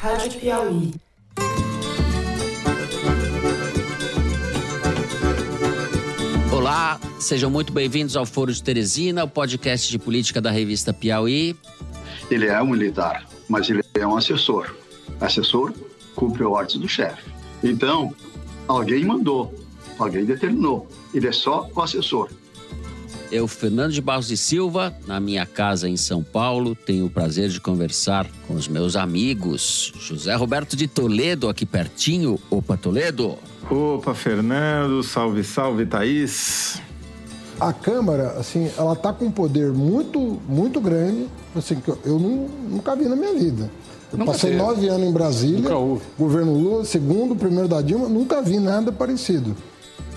Rádio Piauí. Olá, sejam muito bem-vindos ao Foro de Teresina, o podcast de política da revista Piauí. Ele é um militar, mas ele é um assessor. Assessor cumpre ordens do chefe. Então, alguém mandou, alguém determinou. Ele é só o assessor. Eu, Fernando de Barros e Silva, na minha casa em São Paulo, tenho o prazer de conversar com os meus amigos. José Roberto de Toledo, aqui pertinho. Opa, Toledo. Opa, Fernando. Salve, salve, Thaís. A Câmara, assim, ela tá com um poder muito, muito grande, assim, que eu não, nunca vi na minha vida. Eu Nunca passei teve. nove anos em Brasília, Nunca houve. governo Lula, segundo, primeiro da Dilma, nunca vi nada parecido.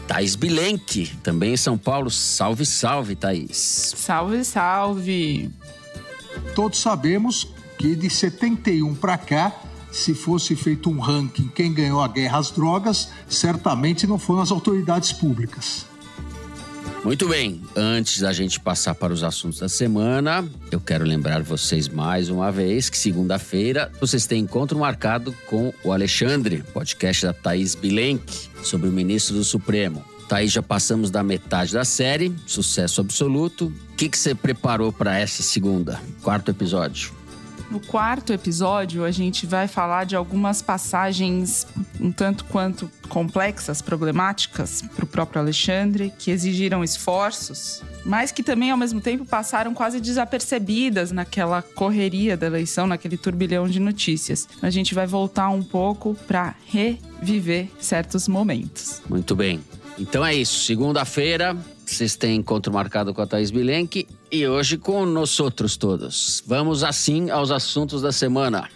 Thaís Bilenque, também em São Paulo. Salve, salve, Thaís. Salve, salve! Todos sabemos que de 71 para cá, se fosse feito um ranking quem ganhou a guerra às drogas, certamente não foram as autoridades públicas. Muito bem, antes da gente passar para os assuntos da semana, eu quero lembrar vocês mais uma vez que segunda-feira vocês têm encontro marcado com o Alexandre, podcast da Thaís Bilenque, sobre o ministro do Supremo. Thaís, já passamos da metade da série, sucesso absoluto. O que, que você preparou para essa segunda, quarto episódio? No quarto episódio, a gente vai falar de algumas passagens um tanto quanto complexas, problemáticas para o próprio Alexandre, que exigiram esforços, mas que também, ao mesmo tempo, passaram quase desapercebidas naquela correria da eleição, naquele turbilhão de notícias. A gente vai voltar um pouco para reviver certos momentos. Muito bem. Então é isso. Segunda-feira, vocês têm encontro marcado com a Thaís Bilenque e hoje com nós outros todos. Vamos assim aos assuntos da semana.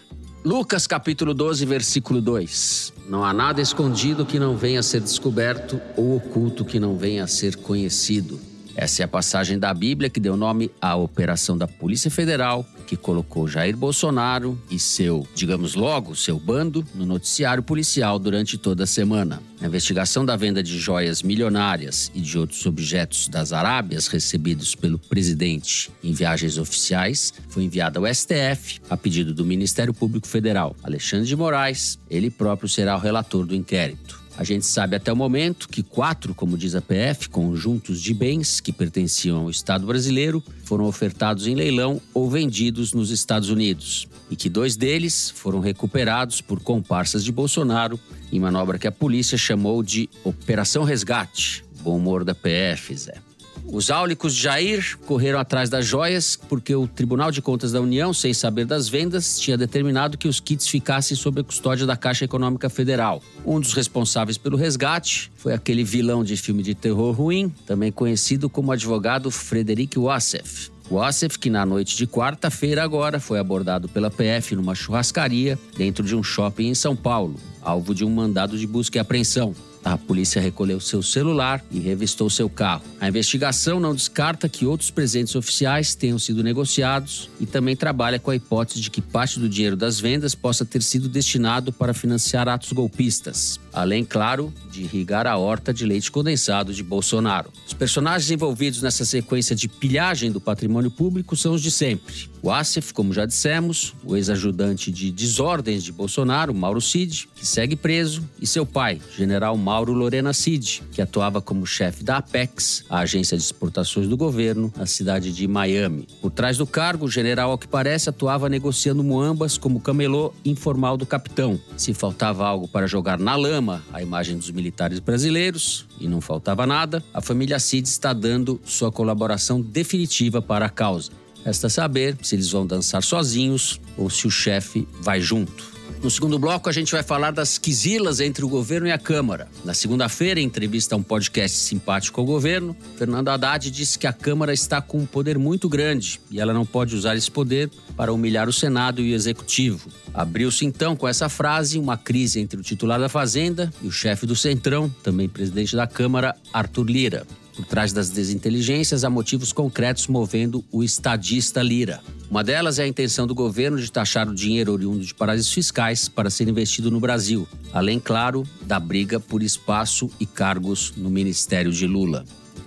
Lucas capítulo 12, versículo 2. Não há nada escondido que não venha a ser descoberto ou oculto que não venha a ser conhecido. Essa é a passagem da Bíblia que deu nome à operação da Polícia Federal, que colocou Jair Bolsonaro e seu, digamos logo, seu bando no noticiário policial durante toda a semana. A investigação da venda de joias milionárias e de outros objetos das Arábias recebidos pelo presidente em viagens oficiais foi enviada ao STF a pedido do Ministério Público Federal. Alexandre de Moraes, ele próprio será o relator do inquérito. A gente sabe até o momento que quatro, como diz a PF, conjuntos de bens que pertenciam ao Estado brasileiro foram ofertados em leilão ou vendidos nos Estados Unidos e que dois deles foram recuperados por comparsas de Bolsonaro em manobra que a polícia chamou de Operação Resgate. Bom humor da PF, Zé. Os áulicos Jair correram atrás das joias porque o Tribunal de Contas da União, sem saber das vendas, tinha determinado que os kits ficassem sob a custódia da Caixa Econômica Federal. Um dos responsáveis pelo resgate foi aquele vilão de filme de terror ruim, também conhecido como advogado Frederic Wassef. Wassef, que na noite de quarta-feira agora foi abordado pela PF numa churrascaria dentro de um shopping em São Paulo, alvo de um mandado de busca e apreensão. A polícia recolheu seu celular e revistou seu carro. A investigação não descarta que outros presentes oficiais tenham sido negociados e também trabalha com a hipótese de que parte do dinheiro das vendas possa ter sido destinado para financiar atos golpistas. Além, claro, de irrigar a horta de leite condensado de Bolsonaro. Os personagens envolvidos nessa sequência de pilhagem do patrimônio público são os de sempre. O Assef, como já dissemos, o ex-ajudante de desordens de Bolsonaro, Mauro Cid, que segue preso, e seu pai, general Mauro Lorena Cid, que atuava como chefe da Apex, a agência de exportações do governo, na cidade de Miami. Por trás do cargo, o general, ao que parece, atuava negociando muambas como camelô informal do capitão. Se faltava algo para jogar na lama a imagem dos militares brasileiros, e não faltava nada, a família Cid está dando sua colaboração definitiva para a causa. Resta saber se eles vão dançar sozinhos ou se o chefe vai junto. No segundo bloco, a gente vai falar das quisilas entre o governo e a Câmara. Na segunda-feira, em entrevista a um podcast simpático ao governo, Fernando Haddad disse que a Câmara está com um poder muito grande e ela não pode usar esse poder para humilhar o Senado e o Executivo. Abriu-se então com essa frase uma crise entre o titular da Fazenda e o chefe do Centrão, também presidente da Câmara, Arthur Lira. Por trás das desinteligências há motivos concretos movendo o estadista Lira. Uma delas é a intenção do governo de taxar o dinheiro oriundo de paraísos fiscais para ser investido no Brasil, além, claro, da briga por espaço e cargos no ministério de Lula.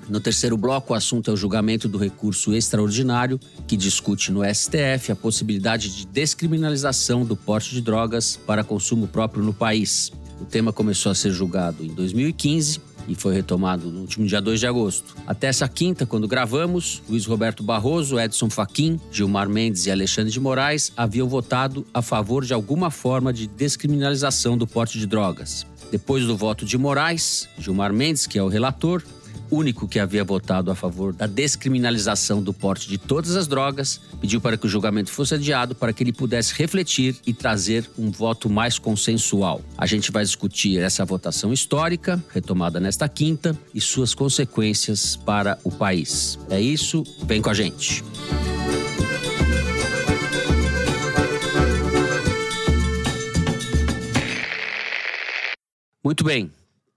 No terceiro bloco, o assunto é o julgamento do recurso extraordinário, que discute no STF a possibilidade de descriminalização do porte de drogas para consumo próprio no país. O tema começou a ser julgado em 2015 e foi retomado no último dia 2 de agosto. Até essa quinta, quando gravamos, Luiz Roberto Barroso, Edson Fachin, Gilmar Mendes e Alexandre de Moraes haviam votado a favor de alguma forma de descriminalização do porte de drogas. Depois do voto de Moraes, Gilmar Mendes, que é o relator, único que havia votado a favor da descriminalização do porte de todas as drogas, pediu para que o julgamento fosse adiado para que ele pudesse refletir e trazer um voto mais consensual. A gente vai discutir essa votação histórica, retomada nesta quinta, e suas consequências para o país. É isso, vem com a gente. Muito bem.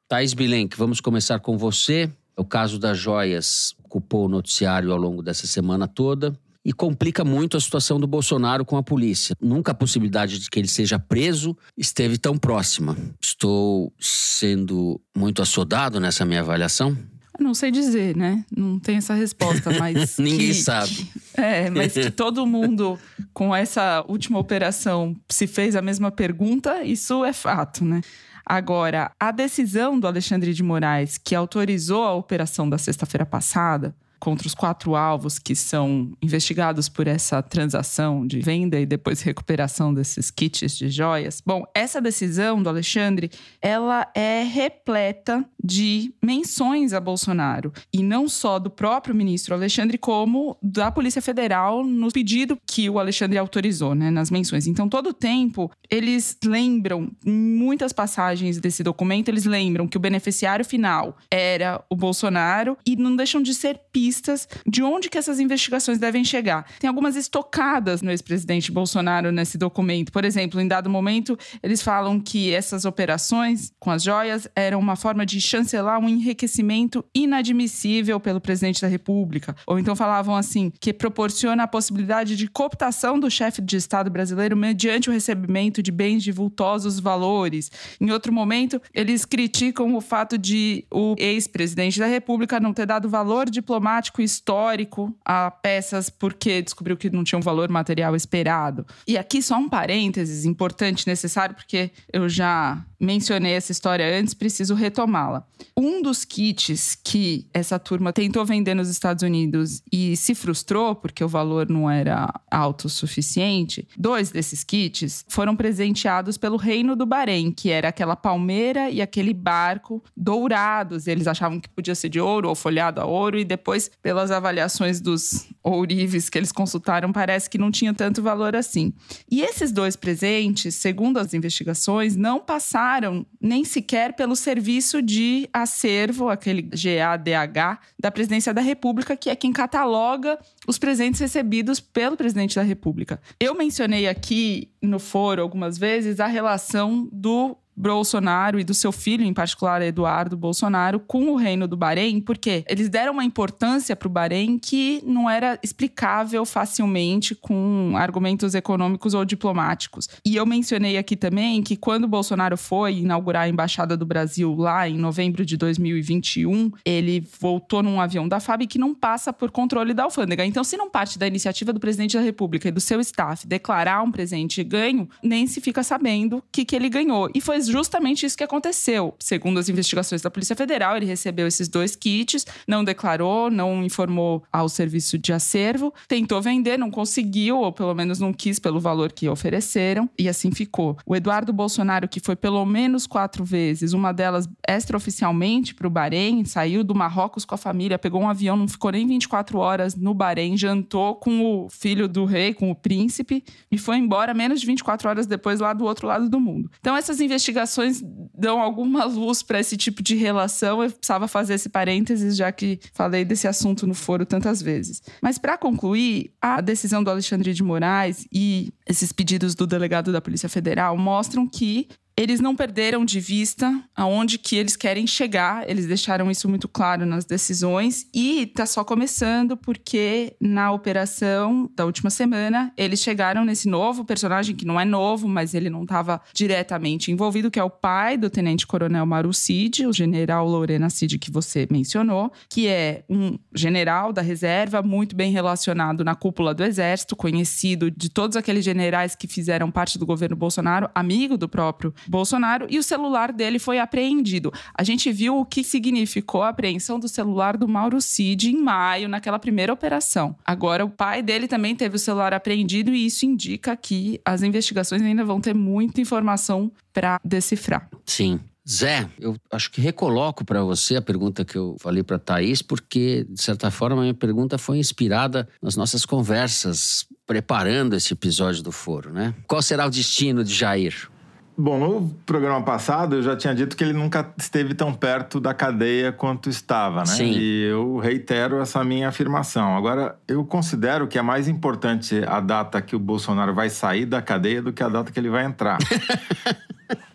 Thais Bilenque, vamos começar com você. O caso das joias ocupou o noticiário ao longo dessa semana toda e complica muito a situação do Bolsonaro com a polícia. Nunca a possibilidade de que ele seja preso esteve tão próxima. Estou sendo muito assodado nessa minha avaliação? não sei dizer, né? Não tem essa resposta, mas. Ninguém que, sabe. Que, é, mas que todo mundo com essa última operação se fez a mesma pergunta, isso é fato, né? Agora, a decisão do Alexandre de Moraes, que autorizou a operação da sexta-feira passada, contra os quatro alvos que são investigados por essa transação de venda e depois recuperação desses kits de joias. Bom, essa decisão do Alexandre, ela é repleta de menções a Bolsonaro e não só do próprio ministro Alexandre como da Polícia Federal no pedido que o Alexandre autorizou, né, nas menções. Então, todo o tempo eles lembram em muitas passagens desse documento, eles lembram que o beneficiário final era o Bolsonaro e não deixam de ser pistas pistas de onde que essas investigações devem chegar. Tem algumas estocadas no ex-presidente Bolsonaro nesse documento. Por exemplo, em dado momento, eles falam que essas operações com as joias eram uma forma de chancelar um enriquecimento inadmissível pelo presidente da República. Ou então falavam assim, que proporciona a possibilidade de cooptação do chefe de Estado brasileiro mediante o recebimento de bens de vultosos valores. Em outro momento, eles criticam o fato de o ex-presidente da República não ter dado valor diplomático e histórico a peças porque descobriu que não tinha um valor material esperado. E aqui só um parênteses importante, necessário, porque eu já mencionei essa história antes, preciso retomá-la. Um dos kits que essa turma tentou vender nos Estados Unidos e se frustrou porque o valor não era alto o suficiente, dois desses kits foram presenteados pelo Reino do Bahrein, que era aquela palmeira e aquele barco dourados. Eles achavam que podia ser de ouro ou folhado a ouro, e depois, pelas avaliações dos ourives que eles consultaram, parece que não tinha tanto valor assim. E esses dois presentes, segundo as investigações, não passaram nem sequer pelo serviço de acervo, aquele GADH, da Presidência da República, que é quem cataloga os presentes recebidos pelo presidente da República. Eu mencionei aqui no foro algumas vezes a relação do Bolsonaro e do seu filho, em particular Eduardo Bolsonaro, com o reino do Bahrein, porque eles deram uma importância para o Bahrein que não era explicável facilmente com argumentos econômicos ou diplomáticos. E eu mencionei aqui também que quando Bolsonaro foi inaugurar a embaixada do Brasil lá em novembro de 2021, ele voltou num avião da FAB que não passa por controle da alfândega. Então, se não parte da iniciativa do presidente da República e do seu staff declarar um presente ganho, nem se fica sabendo o que, que ele ganhou. E foi justamente isso que aconteceu. Segundo as investigações da Polícia Federal, ele recebeu esses dois kits, não declarou, não informou ao serviço de acervo, tentou vender, não conseguiu, ou pelo menos não quis pelo valor que ofereceram, e assim ficou. O Eduardo Bolsonaro, que foi pelo menos quatro vezes, uma delas extraoficialmente para o Bahrein, saiu do Marrocos com a família, pegou um avião, não ficou nem 24 horas no Bahrein, jantou com o filho do rei, com o príncipe, e foi embora menos de 24 horas depois lá do outro lado do mundo. Então, essas investigações investigações dão alguma luz para esse tipo de relação. Eu precisava fazer esse parênteses, já que falei desse assunto no foro tantas vezes. Mas para concluir, a decisão do Alexandre de Moraes e esses pedidos do delegado da Polícia Federal mostram que eles não perderam de vista aonde que eles querem chegar. Eles deixaram isso muito claro nas decisões e tá só começando porque na operação da última semana eles chegaram nesse novo personagem que não é novo, mas ele não estava diretamente envolvido, que é o pai do Tenente Coronel Maru Cid, o General Lorena Cid que você mencionou, que é um general da reserva muito bem relacionado na cúpula do exército, conhecido de todos aqueles generais que fizeram parte do governo Bolsonaro, amigo do próprio Bolsonaro, e o celular dele foi apreendido. A gente viu o que significou a apreensão do celular do Mauro Cid em maio, naquela primeira operação. Agora, o pai dele também teve o celular apreendido, e isso indica que as investigações ainda vão ter muita informação para decifrar. Sim. Zé, eu acho que recoloco para você a pergunta que eu falei para Thaís, porque, de certa forma, a minha pergunta foi inspirada nas nossas conversas preparando esse episódio do Foro, né? Qual será o destino de Jair? Bom, no programa passado eu já tinha dito que ele nunca esteve tão perto da cadeia quanto estava, né? Sim. E eu reitero essa minha afirmação. Agora, eu considero que é mais importante a data que o Bolsonaro vai sair da cadeia do que a data que ele vai entrar.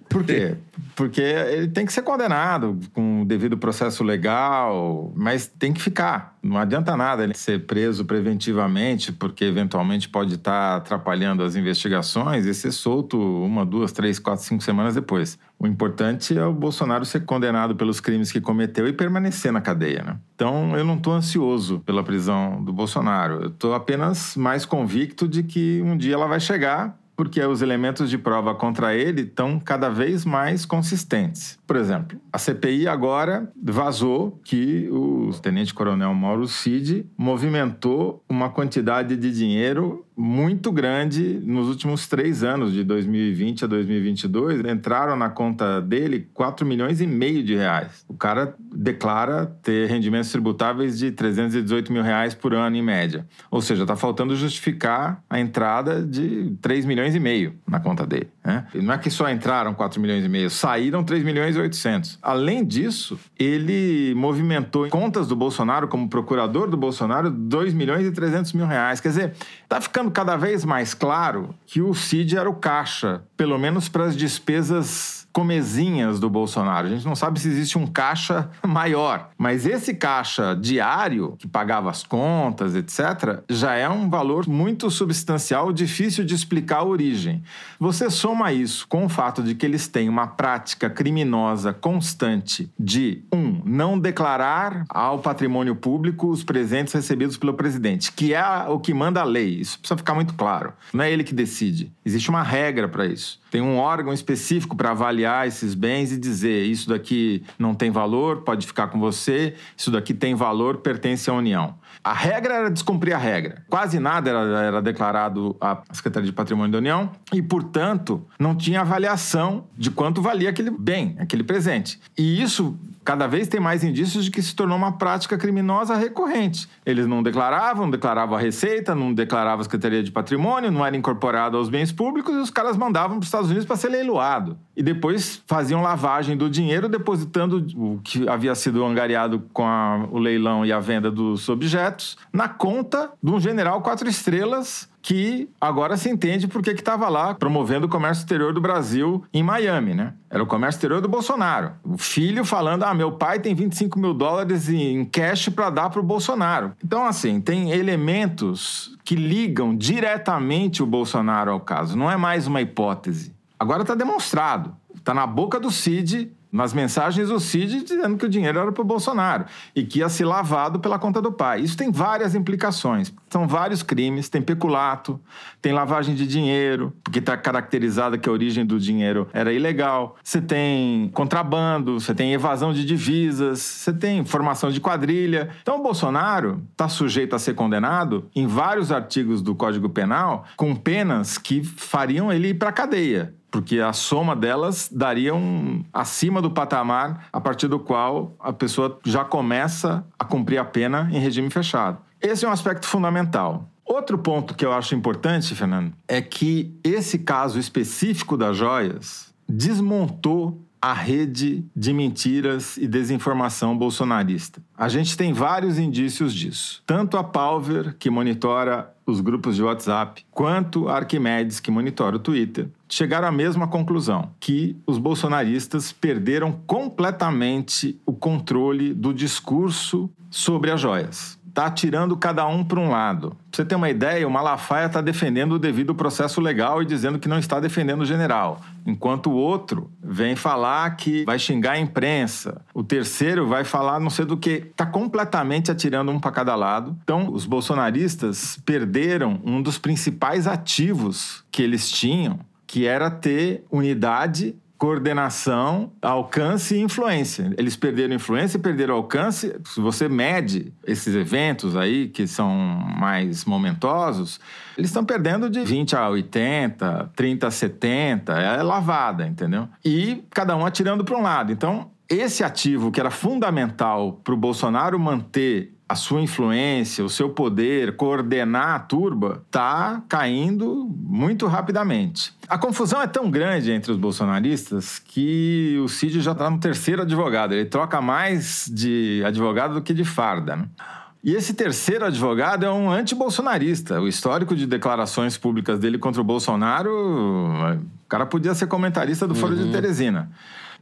Por quê? Porque ele tem que ser condenado com o devido processo legal, mas tem que ficar. Não adianta nada ele ser preso preventivamente, porque eventualmente pode estar atrapalhando as investigações e ser solto uma, duas, três, quatro, cinco semanas depois. O importante é o Bolsonaro ser condenado pelos crimes que cometeu e permanecer na cadeia. Né? Então, eu não estou ansioso pela prisão do Bolsonaro. Eu estou apenas mais convicto de que um dia ela vai chegar porque os elementos de prova contra ele estão cada vez mais consistentes. Por exemplo, a CPI agora vazou que o tenente-coronel Mauro Cid movimentou uma quantidade de dinheiro muito grande nos últimos três anos, de 2020 a 2022. Entraram na conta dele 4 milhões e meio de reais. O cara declara ter rendimentos tributáveis de 318 mil reais por ano, em média. Ou seja, está faltando justificar a entrada de 3 milhões e meio na conta dele. Né? E não é que só entraram 4 milhões e meio, saíram 3 milhões e 800. Além disso, ele movimentou em contas do Bolsonaro, como procurador do Bolsonaro, 2 milhões e 300 mil reais. Quer dizer, está ficando cada vez mais claro que o Cid era o caixa, pelo menos para as despesas comezinhas do Bolsonaro. A gente não sabe se existe um caixa maior, mas esse caixa diário, que pagava as contas, etc., já é um valor muito substancial, difícil de explicar a origem. Você soma isso com o fato de que eles têm uma prática criminosa constante de, um, não declarar ao patrimônio público os presentes recebidos pelo presidente, que é o que manda a lei. Isso precisa ficar muito claro. Não é ele que decide. Existe uma regra para isso. Tem um órgão específico para avaliar esses bens e dizer isso daqui não tem valor, pode ficar com você, isso daqui tem valor, pertence à União. A regra era descumprir a regra. Quase nada era, era declarado à Secretaria de Patrimônio da União e, portanto, não tinha avaliação de quanto valia aquele bem, aquele presente. E isso cada vez tem mais indícios de que se tornou uma prática criminosa recorrente. Eles não declaravam, não declaravam a receita, não declaravam a Secretaria de Patrimônio, não era incorporado aos bens públicos e os caras mandavam para os Estados Unidos para ser leiloado. E depois faziam lavagem do dinheiro, depositando o que havia sido angariado com a, o leilão e a venda dos objetos na conta de um general quatro estrelas que agora se entende por que estava lá promovendo o comércio exterior do Brasil em Miami, né? Era o comércio exterior do Bolsonaro. O filho falando: ah, meu pai tem 25 mil dólares em cash para dar para o Bolsonaro. Então, assim, tem elementos que ligam diretamente o Bolsonaro ao caso. Não é mais uma hipótese. Agora está demonstrado. Está na boca do Cid nas mensagens do Cid dizendo que o dinheiro era para o Bolsonaro e que ia ser lavado pela conta do pai. Isso tem várias implicações. São vários crimes. Tem peculato, tem lavagem de dinheiro, porque está caracterizada que a origem do dinheiro era ilegal. Você tem contrabando, você tem evasão de divisas, você tem formação de quadrilha. Então o Bolsonaro está sujeito a ser condenado em vários artigos do Código Penal com penas que fariam ele ir para a cadeia porque a soma delas daria um acima do patamar a partir do qual a pessoa já começa a cumprir a pena em regime fechado. Esse é um aspecto fundamental. Outro ponto que eu acho importante, Fernando, é que esse caso específico das joias desmontou a rede de mentiras e desinformação bolsonarista. A gente tem vários indícios disso. Tanto a Palver, que monitora os grupos de WhatsApp, quanto a Arquimedes, que monitora o Twitter, chegaram à mesma conclusão: que os bolsonaristas perderam completamente o controle do discurso sobre as joias. Está tirando cada um para um lado. Pra você ter uma ideia, o Malafaia está defendendo o devido processo legal e dizendo que não está defendendo o general. Enquanto o outro vem falar que vai xingar a imprensa. O terceiro vai falar não sei do que. Está completamente atirando um para cada lado. Então, os bolsonaristas perderam um dos principais ativos que eles tinham, que era ter unidade coordenação, alcance e influência. Eles perderam influência e perderam alcance. Se você mede esses eventos aí, que são mais momentosos, eles estão perdendo de 20 a 80, 30 a 70, é lavada, entendeu? E cada um atirando para um lado. Então, esse ativo que era fundamental para o Bolsonaro manter a sua influência, o seu poder, coordenar a turba, está caindo muito rapidamente. A confusão é tão grande entre os bolsonaristas que o Cid já está no terceiro advogado. Ele troca mais de advogado do que de farda. Né? E esse terceiro advogado é um anti-bolsonarista. O histórico de declarações públicas dele contra o Bolsonaro, o cara podia ser comentarista do Foro de Uhum. Teresina.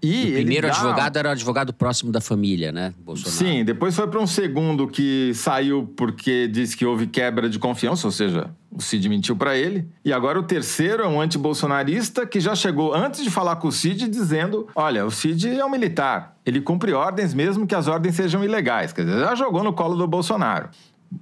E O primeiro dá- advogado era o advogado próximo da família, né? Bolsonaro. Sim, depois foi para um segundo que saiu porque disse que houve quebra de confiança, ou seja, o Cid mentiu para ele. E agora o terceiro é um antibolsonarista que já chegou antes de falar com o Cid dizendo: olha, o Cid é um militar, ele cumpre ordens mesmo que as ordens sejam ilegais. Quer dizer, já jogou no colo do Bolsonaro.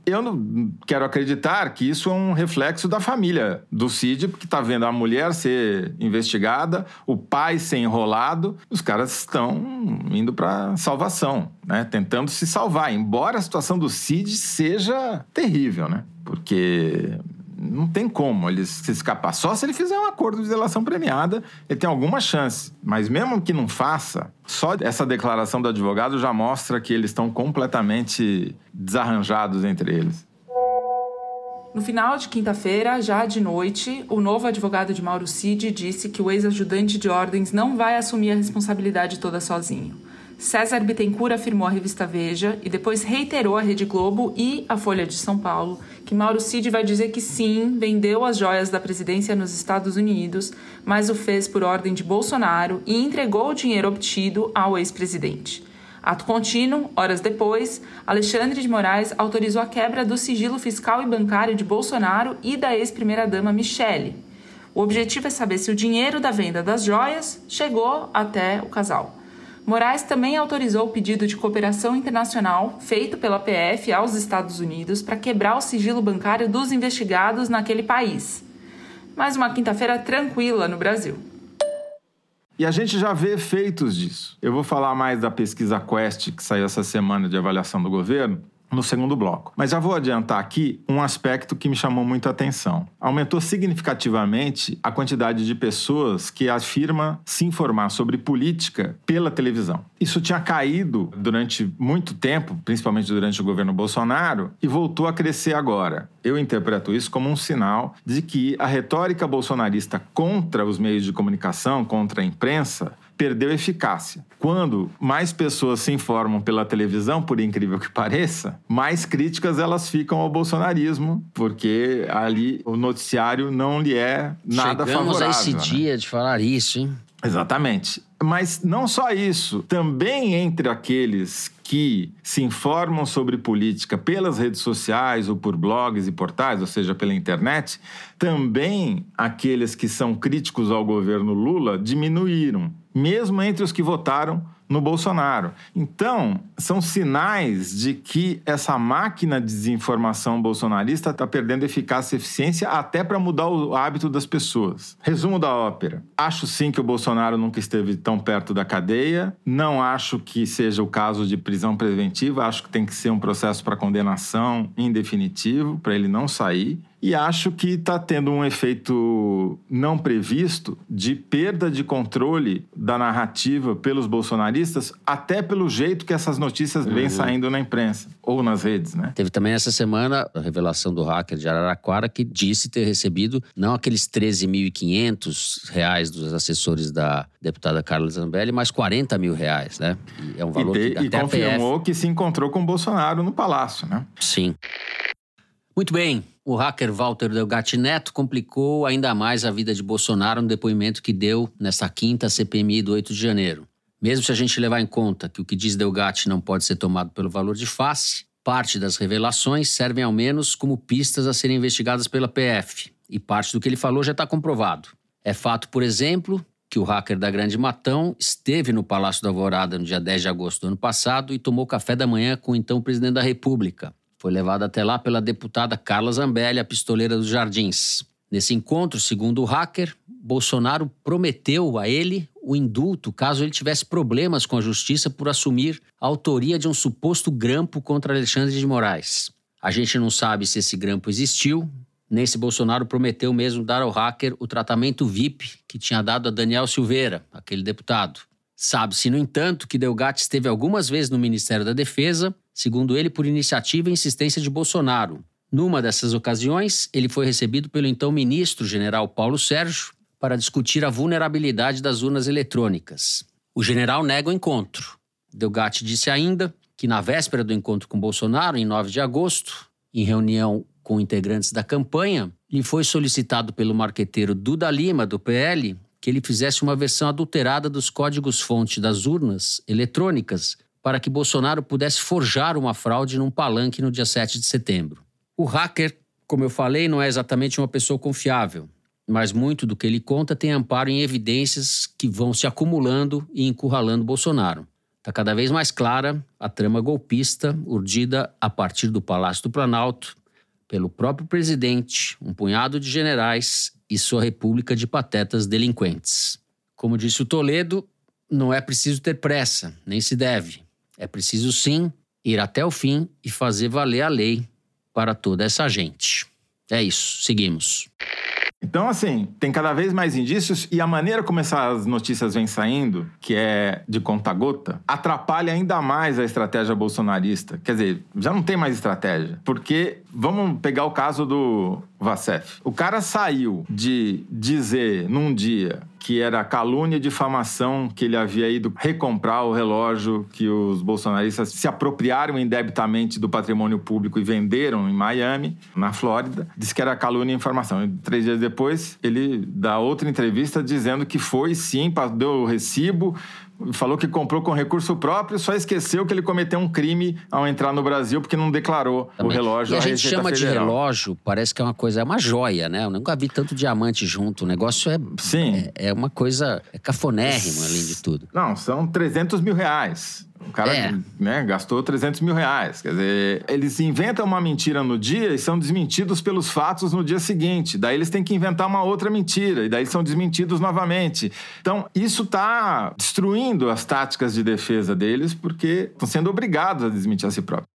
Eu não quero acreditar que isso é um reflexo da família do Cid, porque está vendo a mulher ser investigada, o pai ser enrolado, os caras estão indo para salvação, né? tentando se salvar, embora a situação do Cid seja terrível, né? porque não tem como ele se escapar. Só se ele fizer um acordo de delação premiada, ele tem alguma chance. Mas mesmo que não faça, só essa declaração do advogado já mostra que eles estão completamente desarranjados entre eles. No final de quinta-feira, já de noite, o novo advogado de Mauro Cid disse que o ex-ajudante de ordens não vai assumir a responsabilidade toda sozinho. César Bittencourt afirmou à revista Veja e depois reiterou à Rede Globo e à Folha de São Paulo que Mauro Cid vai dizer que sim, vendeu as joias da presidência nos Estados Unidos, mas o fez por ordem de Bolsonaro e entregou o dinheiro obtido ao ex-presidente. Ato contínuo, horas depois, Alexandre de Moraes autorizou a quebra do sigilo fiscal e bancário de Bolsonaro e da ex-primeira-dama Michele. O objetivo é saber se o dinheiro da venda das joias chegou até o casal. Moraes também autorizou o pedido de cooperação internacional feito pela PF aos Estados Unidos para quebrar o sigilo bancário dos investigados naquele país. Mais uma quinta-feira tranquila no Brasil. E a gente já vê efeitos disso. Eu vou falar mais da pesquisa Quest, que saiu essa semana de avaliação do governo, no segundo bloco. Mas já vou adiantar aqui um aspecto que me chamou muito a atenção. Aumentou significativamente a quantidade de pessoas que afirma se informar sobre política pela televisão. Isso tinha caído durante muito tempo, principalmente durante o governo Bolsonaro, e voltou a crescer agora. Eu interpreto isso como um sinal de que a retórica bolsonarista contra os meios de comunicação, contra a imprensa, perdeu eficácia. Quando mais pessoas se informam pela televisão, por incrível que pareça, mais críticas elas ficam ao bolsonarismo, porque ali o noticiário não lhe é nada Chegamos favorável. a esse né? dia de falar isso, hein? Exatamente. Mas não só isso, também entre aqueles que se informam sobre política pelas redes sociais ou por blogs e portais, ou seja, pela internet, também aqueles que são críticos ao governo Lula diminuíram, mesmo entre os que votaram no Bolsonaro. Então, são sinais de que essa máquina de desinformação bolsonarista está perdendo eficácia e eficiência até para mudar o hábito das pessoas. Resumo da ópera. Acho sim que o Bolsonaro nunca esteve tão perto da cadeia. Não acho que seja o caso de prisão preventiva. Acho que tem que ser um processo para condenação em definitivo, para ele não sair. E acho que está tendo um efeito não previsto de perda de controle da narrativa pelos bolsonaristas, até pelo jeito que essas notícias vêm saindo na imprensa ou nas redes, né? Teve também essa semana a revelação do hacker de Araraquara que disse ter recebido não aqueles 13.500 reais dos assessores da deputada Carla Zambelli, mas 40 mil reais, né? E é um E, valor te- que e até a confirmou que se encontrou com o Bolsonaro no palácio, né? PF... Sim. Muito bem. O hacker Walter Delgatti Neto complicou ainda mais a vida de Bolsonaro no depoimento que deu nesta quinta CPMI do 8 de janeiro. Mesmo se a gente levar em conta que o que diz Delgatti não pode ser tomado pelo valor de face, parte das revelações servem ao menos como pistas a serem investigadas pela PF, e parte do que ele falou já está comprovado. É fato, por exemplo, que o hacker da Grande Matão esteve no Palácio da Alvorada no dia 10 de agosto do ano passado e tomou café da manhã com o então presidente da República. Foi levado até lá pela deputada Carla Zambelli, a pistoleira dos Jardins. Nesse encontro, segundo o hacker, Bolsonaro prometeu a ele o indulto caso ele tivesse problemas com a justiça por assumir a autoria de um suposto grampo contra Alexandre de Moraes. A gente não sabe se esse grampo existiu, Nesse, Bolsonaro prometeu mesmo dar ao hacker o tratamento VIP que tinha dado a Daniel Silveira, aquele deputado. Sabe-se, no entanto, que Delgatti esteve algumas vezes no Ministério da Defesa, segundo ele, por iniciativa e insistência de Bolsonaro. Numa dessas ocasiões, ele foi recebido pelo então ministro general Paulo Sérgio para discutir a vulnerabilidade das urnas eletrônicas. O general nega o encontro. Delgatti disse ainda que na véspera do encontro com Bolsonaro, em 9 de agosto, em reunião com integrantes da campanha, lhe foi solicitado pelo marqueteiro Duda Lima, do PL, que ele fizesse uma versão adulterada dos códigos-fonte das urnas eletrônicas para que Bolsonaro pudesse forjar uma fraude num palanque no dia 7 de setembro. O hacker, como eu falei, não é exatamente uma pessoa confiável, mas muito do que ele conta tem amparo em evidências que vão se acumulando e encurralando Bolsonaro. Está cada vez mais clara a trama golpista urdida a partir do Palácio do Planalto pelo próprio presidente, um punhado de generais e sua república de patetas delinquentes. Como disse o Toledo, não é preciso ter pressa, nem se deve. É preciso sim ir até o fim e fazer valer a lei para toda essa gente. É isso, seguimos. Então, assim, tem cada vez mais indícios e a maneira como essas notícias vêm saindo, que é de conta-gota, atrapalha ainda mais a estratégia bolsonarista. Quer dizer, já não tem mais estratégia. Porque, vamos pegar o caso do Vacef. O cara saiu de dizer num dia que era calúnia e difamação que ele havia ido recomprar o relógio que os bolsonaristas se apropriaram indebitamente do patrimônio público e venderam em Miami, na Flórida. Disse que era calúnia e informação. E três dias depois, ele dá outra entrevista dizendo que foi sim, deu o recibo, falou que comprou com recurso próprio, só esqueceu que ele cometeu um crime ao entrar no Brasil porque não declarou Também. o relógio. E a gente chama Federal. de relógio, parece que é uma coisa, é uma joia, né? Eu nunca vi tanto diamante junto. O negócio é, Sim. é, é uma coisa é cafonérrima, além de tudo. Não, são 300 mil reais. O cara é. né, gastou 300 mil reais. Quer dizer, eles inventam uma mentira no dia e são desmentidos pelos fatos no dia seguinte. Daí eles têm que inventar uma outra mentira e daí são desmentidos novamente. Então, isso está destruindo as táticas de defesa deles porque estão sendo obrigados a desmentir a si próprios.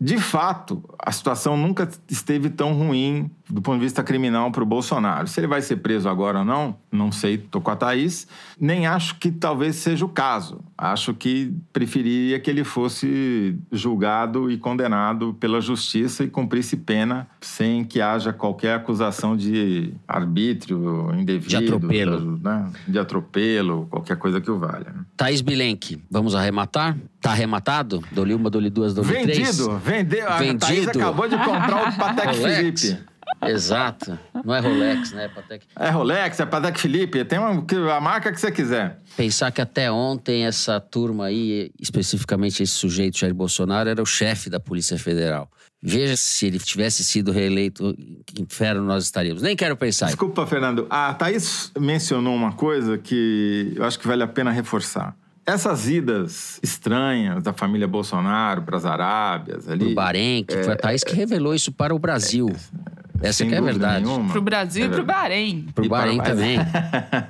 De fato, a situação nunca esteve tão ruim do ponto de vista criminal para o Bolsonaro. Se ele vai ser preso agora ou não, não sei, estou com a Thaís. Nem acho que talvez seja o caso. Acho que preferiria que ele fosse julgado e condenado pela justiça e cumprisse pena sem que haja qualquer acusação de arbítrio indevido. De atropelo. Né? De atropelo, qualquer coisa que o valha. Né? Thaís Bilenque, vamos arrematar? Tá arrematado? Dole uma, dole duas, Vendido, três? Vendido, vendeu. A Vendido. Thaís acabou de comprar o Patek Philippe. Exato. Não é Rolex, né? Patek. É Rolex, é Patek Philippe, tem uma, a marca que você quiser. Pensar que até ontem essa turma aí, especificamente esse sujeito, Jair Bolsonaro, era o chefe da Polícia Federal. Veja se ele tivesse sido reeleito, que inferno nós estaríamos. Nem quero pensar. Desculpa, Fernando. A Thaís mencionou uma coisa que eu acho que vale a pena reforçar. Essas idas estranhas da família Bolsonaro para as Arábias ali. Pro Bahrein, que é, foi a Thaís que revelou isso para o Brasil. Essa que é a verdade. Para o Brasil é e para o Bahrein. Para o Bahrein também.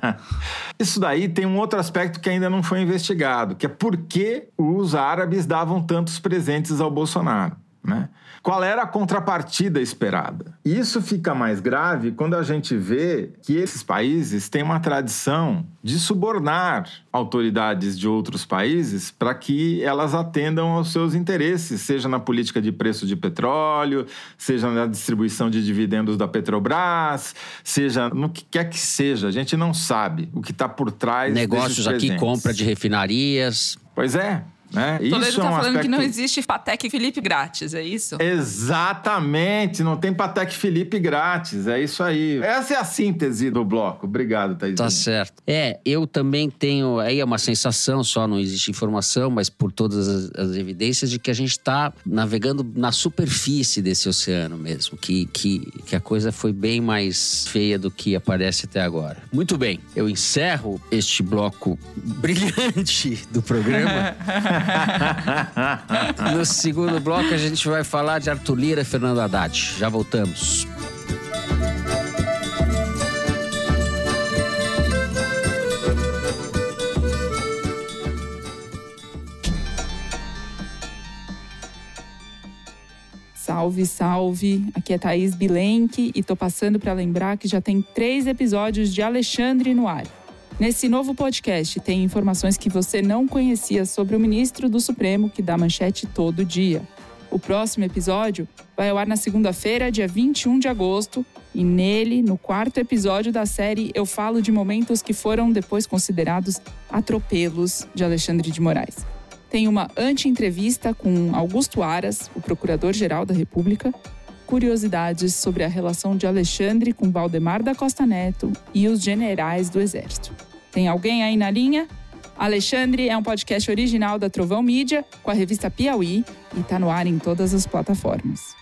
Isso daí tem um outro aspecto que ainda não foi investigado, que é por que os árabes davam tantos presentes ao Bolsonaro. Né? Qual era a contrapartida esperada? Isso fica mais grave quando a gente vê que esses países têm uma tradição de subornar autoridades de outros países para que elas atendam aos seus interesses, seja na política de preço de petróleo, seja na distribuição de dividendos da Petrobras, seja no que quer que seja. A gente não sabe o que está por trás Negócios aqui, compra de refinarias. Pois é. Né? Toledo Isso tá é um falando aspecto... que não existe Patek Felipe grátis, é isso? Exatamente, não tem Patek Felipe grátis, é isso aí. Essa é a síntese do bloco. Obrigado, Thaís. Tá certo. É, eu também tenho. Aí é uma sensação, só não existe informação, mas por todas as, as evidências de que a gente está navegando na superfície desse oceano mesmo. Que, que, que a coisa foi bem mais feia do que aparece até agora. Muito bem, eu encerro este bloco brilhante do programa. no segundo bloco, a gente vai falar de Arthur Lira e Fernando Haddad. Já voltamos. Salve, salve! Aqui é Thaís Bilenque e tô passando para lembrar que já tem três episódios de Alexandre no ar. Nesse novo podcast tem informações que você não conhecia sobre o ministro do Supremo que dá manchete todo dia. O próximo episódio vai ao ar na segunda-feira, dia 21 de agosto, e nele, no quarto episódio da série, eu falo de momentos que foram depois considerados atropelos de Alexandre de Moraes. Tem uma anti-entrevista com Augusto Aras, o Procurador-Geral da República, curiosidades sobre a relação de Alexandre com Valdemar da Costa Neto e os generais do Exército. Tem alguém aí na linha? Alexandre é um podcast original da Trovão Mídia, com a revista Piauí, e está no ar em todas as plataformas.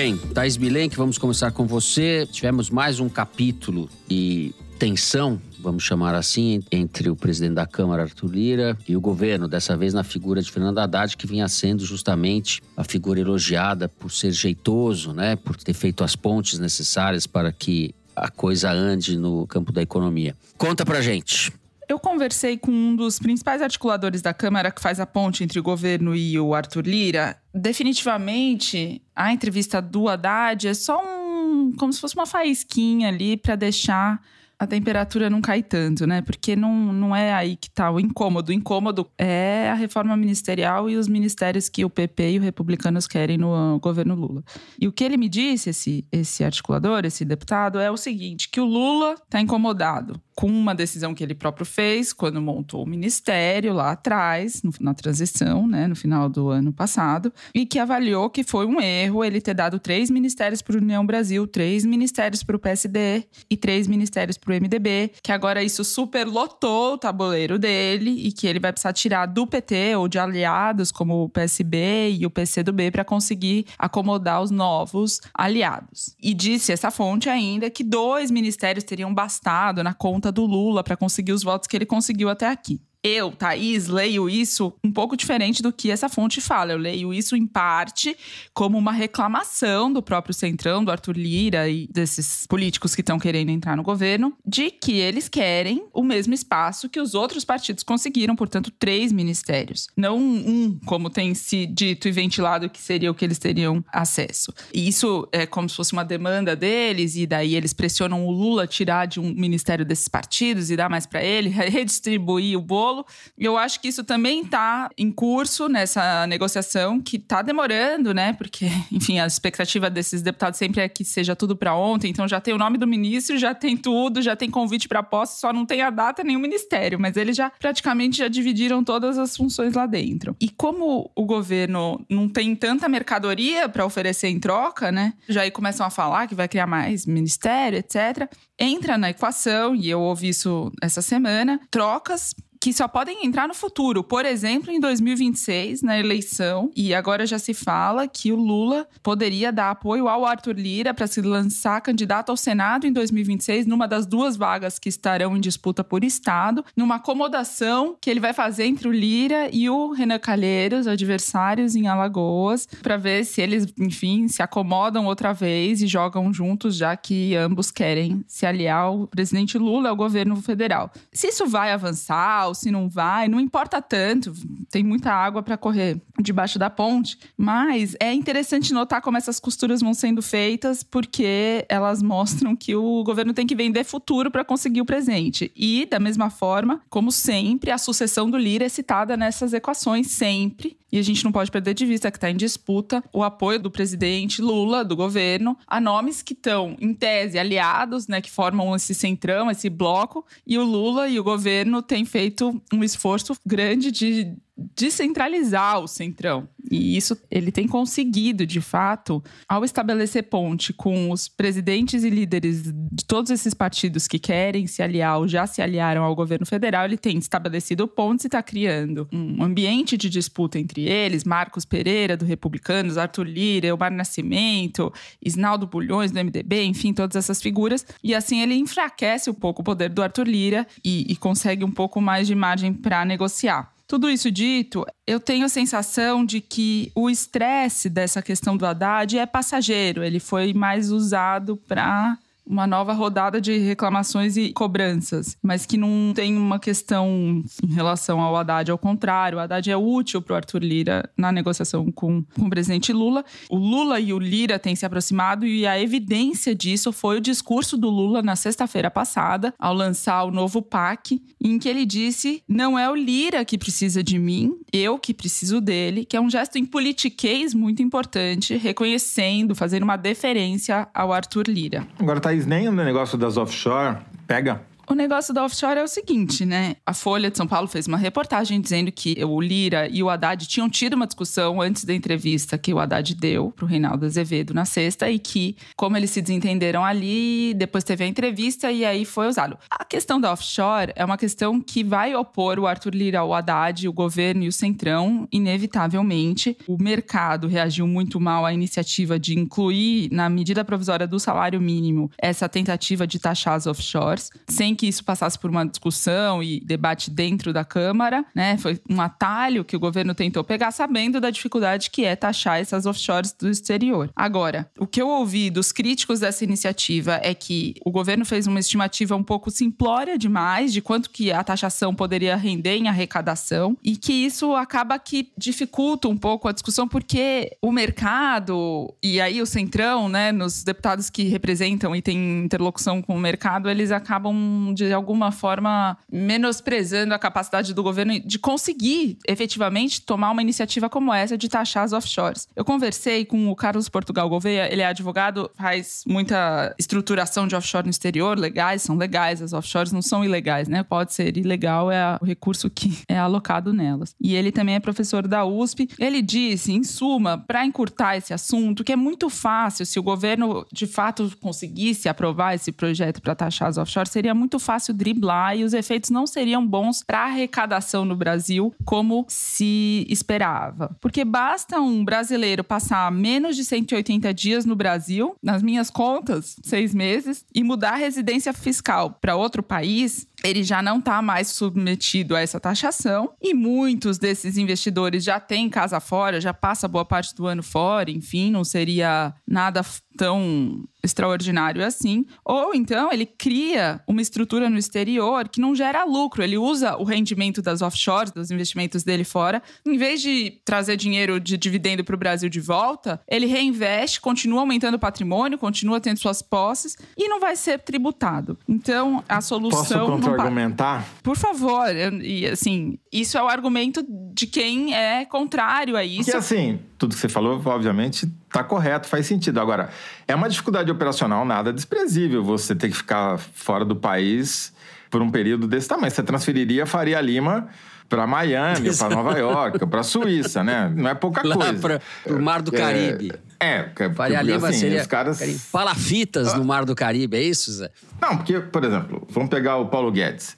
Bem, Thais Bilenque, vamos começar com você. Tivemos mais um capítulo de tensão, vamos chamar assim, entre o presidente da Câmara, Arthur Lira, e o governo, dessa vez na figura de Fernando Haddad, que vinha sendo justamente a figura elogiada por ser jeitoso, né, por ter feito as pontes necessárias para que a coisa ande no campo da economia. Conta pra gente. Eu conversei com um dos principais articuladores da Câmara que faz a ponte entre o governo e o Arthur Lira. Definitivamente, a entrevista do Haddad é só um. como se fosse uma faísquinha ali para deixar a temperatura não cair tanto, né? Porque não, não é aí que tá o incômodo. O incômodo é a reforma ministerial e os ministérios que o PP e os republicanos querem no governo Lula. E o que ele me disse, esse, esse articulador, esse deputado, é o seguinte: que o Lula tá incomodado com uma decisão que ele próprio fez quando montou o ministério lá atrás, no, na transição, né, no final do ano passado, e que avaliou que foi um erro ele ter dado três ministérios para o União Brasil, três ministérios para o PSD e três ministérios para o MDB, que agora isso superlotou o tabuleiro dele e que ele vai precisar tirar do PT ou de aliados como o PSB e o PCdoB para conseguir acomodar os novos aliados. E disse essa fonte ainda que dois ministérios teriam bastado na conta do Lula para conseguir os votos que ele conseguiu até aqui. Eu, Thaís, leio isso um pouco diferente do que essa fonte fala. Eu leio isso em parte como uma reclamação do próprio Centrão, do Arthur Lira e desses políticos que estão querendo entrar no governo, de que eles querem o mesmo espaço que os outros partidos conseguiram, portanto, três ministérios. Não um, como tem se dito e ventilado que seria o que eles teriam acesso. E isso é como se fosse uma demanda deles, e daí eles pressionam o Lula tirar de um ministério desses partidos e dar mais para ele, redistribuir o bolo. Eu acho que isso também está em curso nessa negociação, que está demorando, né? Porque, enfim, a expectativa desses deputados sempre é que seja tudo para ontem. Então já tem o nome do ministro, já tem tudo, já tem convite para posse, só não tem a data nem o ministério. Mas eles já praticamente já dividiram todas as funções lá dentro. E como o governo não tem tanta mercadoria para oferecer em troca, né? Já aí começam a falar que vai criar mais ministério, etc. Entra na equação, e eu ouvi isso essa semana, trocas que só podem entrar no futuro. Por exemplo, em 2026, na eleição, e agora já se fala que o Lula poderia dar apoio ao Arthur Lira para se lançar candidato ao Senado em 2026, numa das duas vagas que estarão em disputa por Estado, numa acomodação que ele vai fazer entre o Lira e o Renan Calheiros, adversários em Alagoas, para ver se eles, enfim, se acomodam outra vez e jogam juntos, já que ambos querem se aliar ao presidente Lula, ao governo federal. Se isso vai avançar, se não vai, não importa tanto, tem muita água para correr debaixo da ponte, mas é interessante notar como essas costuras vão sendo feitas, porque elas mostram que o governo tem que vender futuro para conseguir o presente. E, da mesma forma, como sempre, a sucessão do Lira é citada nessas equações, sempre. E a gente não pode perder de vista que está em disputa o apoio do presidente Lula, do governo, a nomes que estão, em tese, aliados, né, que formam esse centrão, esse bloco, e o Lula e o governo têm feito um esforço grande de descentralizar o Centrão. E isso ele tem conseguido, de fato, ao estabelecer ponte com os presidentes e líderes de todos esses partidos que querem se aliar ou já se aliaram ao governo federal, ele tem estabelecido pontes e está criando um ambiente de disputa entre eles, Marcos Pereira, do Republicanos, Arthur Lira, Elmar Nascimento, Isnaldo Bulhões, do MDB, enfim, todas essas figuras. E assim ele enfraquece um pouco o poder do Arthur Lira e, e consegue um pouco mais de margem para negociar. Tudo isso dito, eu tenho a sensação de que o estresse dessa questão do Haddad é passageiro. Ele foi mais usado para uma nova rodada de reclamações e cobranças, mas que não tem uma questão em relação ao Haddad, ao contrário, o Haddad é útil para o Arthur Lira na negociação com, com o presidente Lula. O Lula e o Lira têm se aproximado e a evidência disso foi o discurso do Lula na sexta-feira passada, ao lançar o novo PAC, em que ele disse: não é o Lira que precisa de mim, eu que preciso dele, que é um gesto em politiquês muito importante, reconhecendo, fazendo uma deferência ao Arthur Lira. Agora, Thaís, nem o negócio das offshore pega o negócio da offshore é o seguinte, né? A Folha de São Paulo fez uma reportagem dizendo que o Lira e o Haddad tinham tido uma discussão antes da entrevista que o Haddad deu para o Reinaldo Azevedo na sexta e que, como eles se desentenderam ali, depois teve a entrevista e aí foi usado. A questão da offshore é uma questão que vai opor o Arthur Lira ao Haddad, o governo e o Centrão, inevitavelmente. O mercado reagiu muito mal à iniciativa de incluir na medida provisória do salário mínimo essa tentativa de taxar as offshores, sem que isso passasse por uma discussão e debate dentro da Câmara, né? Foi um atalho que o governo tentou pegar, sabendo da dificuldade que é taxar essas offshores do exterior. Agora, o que eu ouvi dos críticos dessa iniciativa é que o governo fez uma estimativa um pouco simplória demais de quanto que a taxação poderia render em arrecadação e que isso acaba que dificulta um pouco a discussão porque o mercado e aí o centrão, né, nos deputados que representam e têm interlocução com o mercado, eles acabam de alguma forma, menosprezando a capacidade do governo de conseguir efetivamente tomar uma iniciativa como essa de taxar as offshores. Eu conversei com o Carlos Portugal Gouveia, ele é advogado, faz muita estruturação de offshore no exterior, legais, são legais, as offshores não são ilegais, né? Pode ser ilegal, é o recurso que é alocado nelas. E ele também é professor da USP. Ele disse, em suma, para encurtar esse assunto, que é muito fácil, se o governo de fato conseguisse aprovar esse projeto para taxar as offshores, seria muito fácil driblar e os efeitos não seriam bons para arrecadação no Brasil como se esperava. Porque basta um brasileiro passar menos de 180 dias no Brasil, nas minhas contas, seis meses, e mudar a residência fiscal para outro país, ele já não está mais submetido a essa taxação e muitos desses investidores já têm casa fora, já passa boa parte do ano fora, enfim, não seria nada tão extraordinário assim. Ou então ele cria uma estrutura no exterior que não gera lucro, ele usa o rendimento das offshores, dos investimentos dele fora, em vez de trazer dinheiro de dividendo para o Brasil de volta, ele reinveste, continua aumentando o patrimônio, continua tendo suas posses e não vai ser tributado. Então a solução Posso contra-argumentar? Por favor, e assim, isso é o argumento de quem é contrário a isso. Porque assim, tudo que você falou, obviamente, está correto, faz sentido. Agora, é uma dificuldade operacional nada desprezível você ter que ficar fora do país por um período desse tamanho. Você transferiria Faria Lima para Miami, para Nova York, para Suíça, né? Não é pouca Lá coisa. para o Mar do Caribe. É, é Faria porque, Lima assim, seria os caras... palafitas no Mar do Caribe, é isso, Zé? Não, porque, por exemplo, vamos pegar o Paulo Guedes.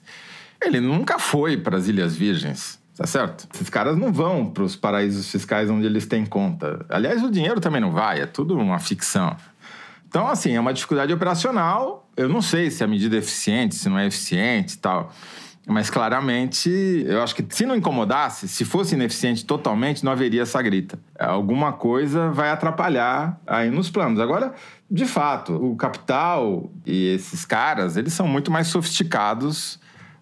Ele nunca foi para as Ilhas Virgens, tá certo? Esses caras não vão para os paraísos fiscais onde eles têm conta. Aliás, o dinheiro também não vai, é tudo uma ficção. Então, assim, é uma dificuldade operacional. Eu não sei se a medida é eficiente, se não é eficiente e tal. Mas claramente, eu acho que se não incomodasse, se fosse ineficiente totalmente, não haveria essa grita. Alguma coisa vai atrapalhar aí nos planos. Agora, de fato, o capital e esses caras, eles são muito mais sofisticados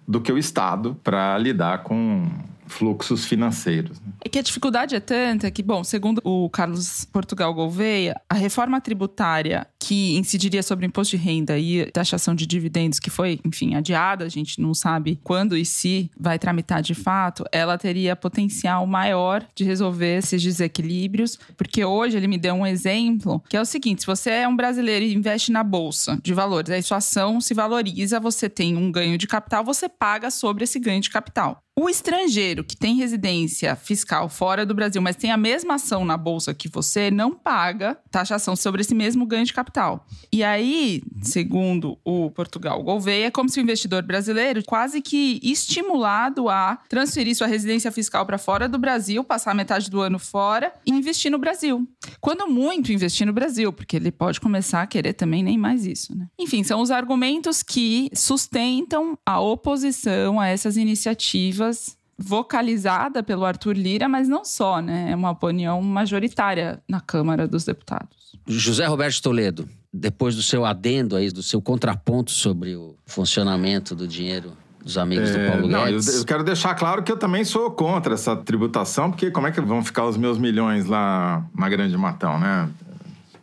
do que o Estado para lidar com fluxos financeiros. né? É que a dificuldade é tanta que, bom, segundo o Carlos Portugal Gouveia, a reforma tributária que incidiria sobre imposto de renda e taxação de dividendos, que foi, enfim, adiada, a gente não sabe quando e se vai tramitar de fato, ela teria potencial maior de resolver esses desequilíbrios, porque hoje ele me deu um exemplo, que é o seguinte, se você é um brasileiro e investe na bolsa de valores, aí sua ação se valoriza, você tem um ganho de capital, você paga sobre esse ganho de capital. O estrangeiro que tem residência fiscal fora do Brasil, mas tem a mesma ação na bolsa que você, não paga taxação sobre esse mesmo ganho de capital. E aí, segundo o Portugal Gouveia, é como se o investidor brasileiro quase que estimulado a transferir sua residência fiscal para fora do Brasil, passar metade do ano fora e investir no Brasil. Quando muito investir no Brasil, porque ele pode começar a querer também nem mais isso, né? Enfim, são os argumentos que sustentam a oposição a essas iniciativas vocalizada pelo Arthur Lira, mas não só, né? É uma opinião majoritária na Câmara dos Deputados. José Roberto Toledo, depois do seu adendo aí, do seu contraponto sobre o funcionamento do dinheiro dos amigos do É, Paulo não, eu, Guedes. eu quero deixar claro que eu também sou contra essa tributação, porque como é que vão ficar os meus milhões lá na Grande Matão, né?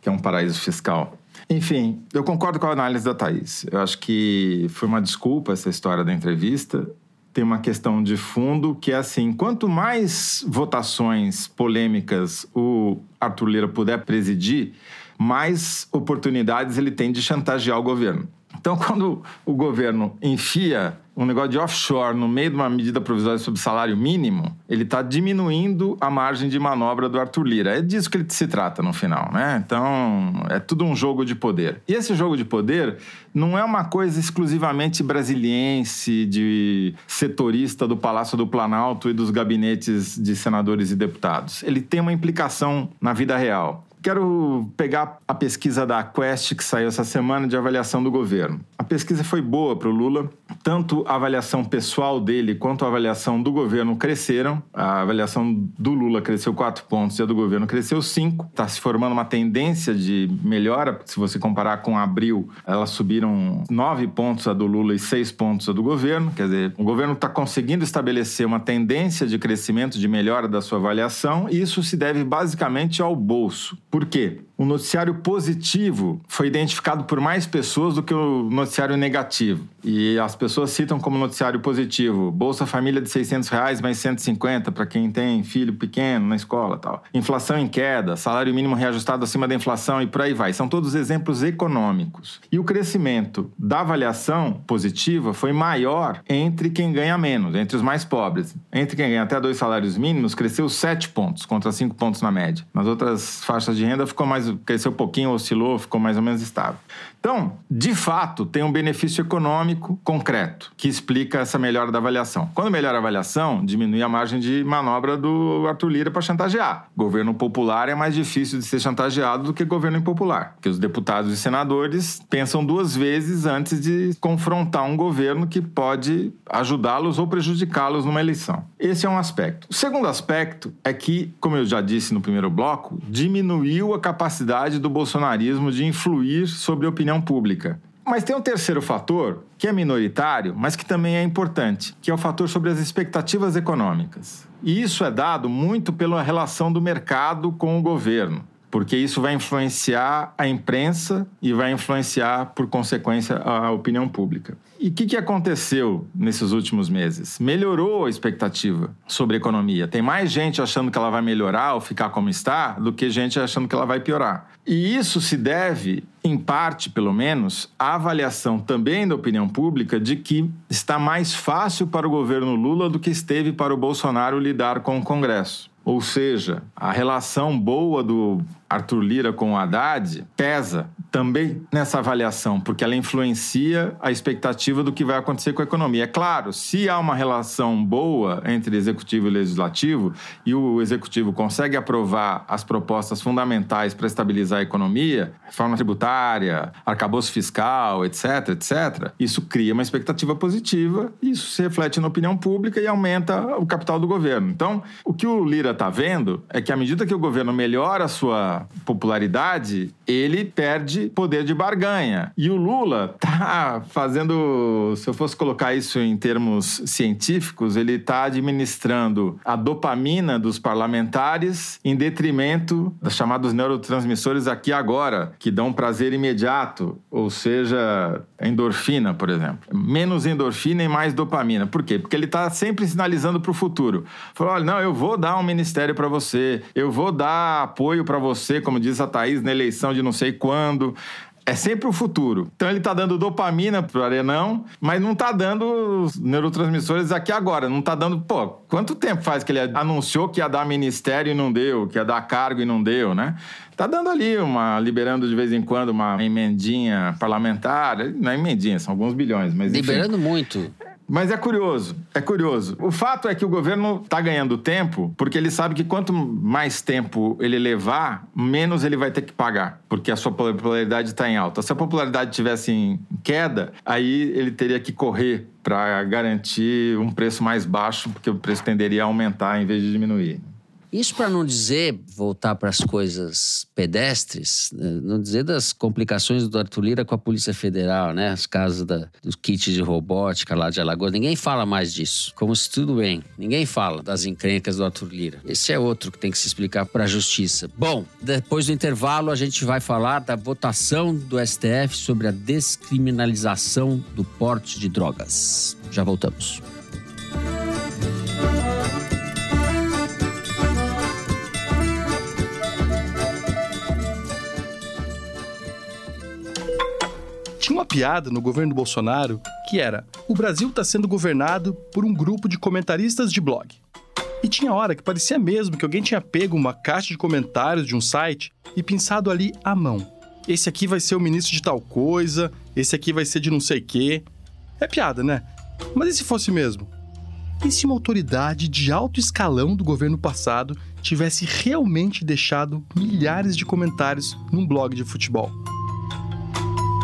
Que é um paraíso fiscal. Enfim, eu concordo com a análise da Thaís. Eu acho que foi uma desculpa essa história da entrevista. Tem uma questão de fundo que é assim: quanto mais votações polêmicas o Arthur Lira puder presidir, mais oportunidades ele tem de chantagear o governo. Então, quando o governo enfia um negócio de offshore no meio de uma medida provisória sobre salário mínimo, ele está diminuindo a margem de manobra do Arthur Lira. É disso que ele se trata no final, né? Então, é tudo um jogo de poder. E esse jogo de poder não é uma coisa exclusivamente brasiliense, de setorista do Palácio do Planalto e dos gabinetes de senadores e deputados. Ele tem uma implicação na vida real. Quero pegar a pesquisa da Quest que saiu essa semana de avaliação do governo. A pesquisa foi boa para o Lula, tanto a avaliação pessoal dele quanto a avaliação do governo cresceram. A avaliação do Lula cresceu 4 pontos e a do governo cresceu 5. Está se formando uma tendência de melhora. Se você comparar com abril, elas subiram 9 pontos a do Lula e 6 pontos a do governo. Quer dizer, o governo está conseguindo estabelecer uma tendência de crescimento, de melhora da sua avaliação, e isso se deve basicamente ao bolso. Por quê? O noticiário positivo foi identificado por mais pessoas do que o noticiário negativo. E as pessoas citam como noticiário positivo Bolsa Família de 600 reais mais 150 para quem tem filho pequeno na escola tal. Inflação em queda, salário mínimo reajustado acima da inflação e por aí vai. São todos exemplos econômicos. E o crescimento da avaliação positiva foi maior entre quem ganha menos, entre os mais pobres. Entre quem ganha até dois salários mínimos, cresceu 7 pontos, contra 5 pontos na média. Nas outras faixas de renda ficou mais, cresceu um pouquinho, oscilou, ficou mais ou menos estável. Então, de fato, tem um benefício econômico concreto que explica essa melhora da avaliação. Quando melhora a avaliação, diminui a margem de manobra do Arthur Lira para chantagear. Governo popular é mais difícil de ser chantageado do que governo impopular, porque os deputados e senadores pensam duas vezes antes de confrontar um governo que pode ajudá-los ou prejudicá-los numa eleição. Esse é um aspecto. O segundo aspecto é que, como eu já disse no primeiro bloco, diminuiu a capacidade do bolsonarismo de influir sobre a opinião pública. Mas tem um terceiro fator, que é minoritário, mas que também é importante, que é o fator sobre as expectativas econômicas. E isso é dado muito pela relação do mercado com o governo, porque isso vai influenciar a imprensa e vai influenciar, por consequência, a opinião pública. E o que, que aconteceu nesses últimos meses? Melhorou a expectativa sobre a economia. Tem mais gente achando que ela vai melhorar ou ficar como está do que gente achando que ela vai piorar. E isso se deve, em parte pelo menos, à avaliação também da opinião pública de que está mais fácil para o governo Lula do que esteve para o Bolsonaro lidar com o Congresso. Ou seja, a relação boa do Arthur Lira com o Haddad pesa também nessa avaliação, porque ela influencia a expectativa do que vai acontecer com a economia. É claro, se há uma relação boa entre executivo e legislativo e o executivo consegue aprovar as propostas fundamentais para estabilizar a economia, reforma tributária, arcabouço fiscal, etc, etc, isso cria uma expectativa positiva, isso se reflete na opinião pública e aumenta o capital do governo. Então, o que o Lira está vendo é que à medida que o governo melhora a sua popularidade, ele perde poder de barganha. E o Lula está fazendo, se eu fosse colocar isso em termos científicos, ele está administrando a dopamina dos parlamentares em detrimento dos chamados neurotransmissores aqui agora, que dão prazer imediato, ou seja, endorfina, por exemplo. Menos endorfina e mais dopamina. Por quê? Porque ele está sempre sinalizando para o futuro. Falou, olha, não, eu vou dar um ministério para você, eu vou dar apoio para você, como diz a Thaís, na eleição de não sei quando. É sempre o futuro. Então ele está dando dopamina pro Arenão, mas não está dando os neurotransmissores aqui agora. Não está dando. Pô, quanto tempo faz que ele anunciou que ia dar ministério e não deu, que ia dar cargo e não deu, né? Tá dando ali uma. liberando de vez em quando uma emendinha parlamentar. Não é emendinha, são alguns bilhões, mas. Liberando muito. Mas é curioso, é curioso. O fato é que o governo está ganhando tempo porque ele sabe que quanto mais tempo ele levar, menos ele vai ter que pagar, porque a sua popularidade está em alta. Se a popularidade tivesse em queda, aí ele teria que correr para garantir um preço mais baixo, porque o preço tenderia a aumentar em vez de diminuir. Isso para não dizer, voltar para as coisas pedestres, né, não dizer das complicações do Arthur Lira com a Polícia Federal, né? As casas da, kits de robótica lá de Alagoas. Ninguém fala mais disso. Como se tudo bem. Ninguém fala das encrencas do Arthur Lira. Esse é outro que tem que se explicar para a Justiça. Bom, depois do intervalo, a gente vai falar da votação do STF sobre a descriminalização do porte de drogas. Já voltamos. Tinha uma piada no governo Bolsonaro que era: o Brasil está sendo governado por um grupo de comentaristas de blog. E tinha hora que parecia mesmo que alguém tinha pego uma caixa de comentários de um site e pensado ali à mão. Esse aqui vai ser o ministro de tal coisa, esse aqui vai ser de não sei quê. É piada, né? Mas e se fosse mesmo? E se uma autoridade de alto escalão do governo passado tivesse realmente deixado milhares de comentários num blog de futebol?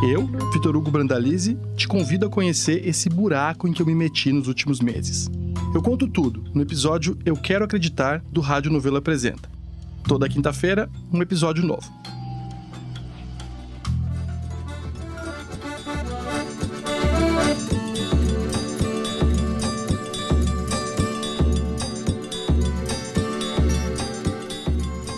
Eu, Vitor Hugo Brandalize, te convido a conhecer esse buraco em que eu me meti nos últimos meses. Eu conto tudo no episódio Eu Quero Acreditar do Rádio Novela Apresenta. Toda quinta-feira, um episódio novo.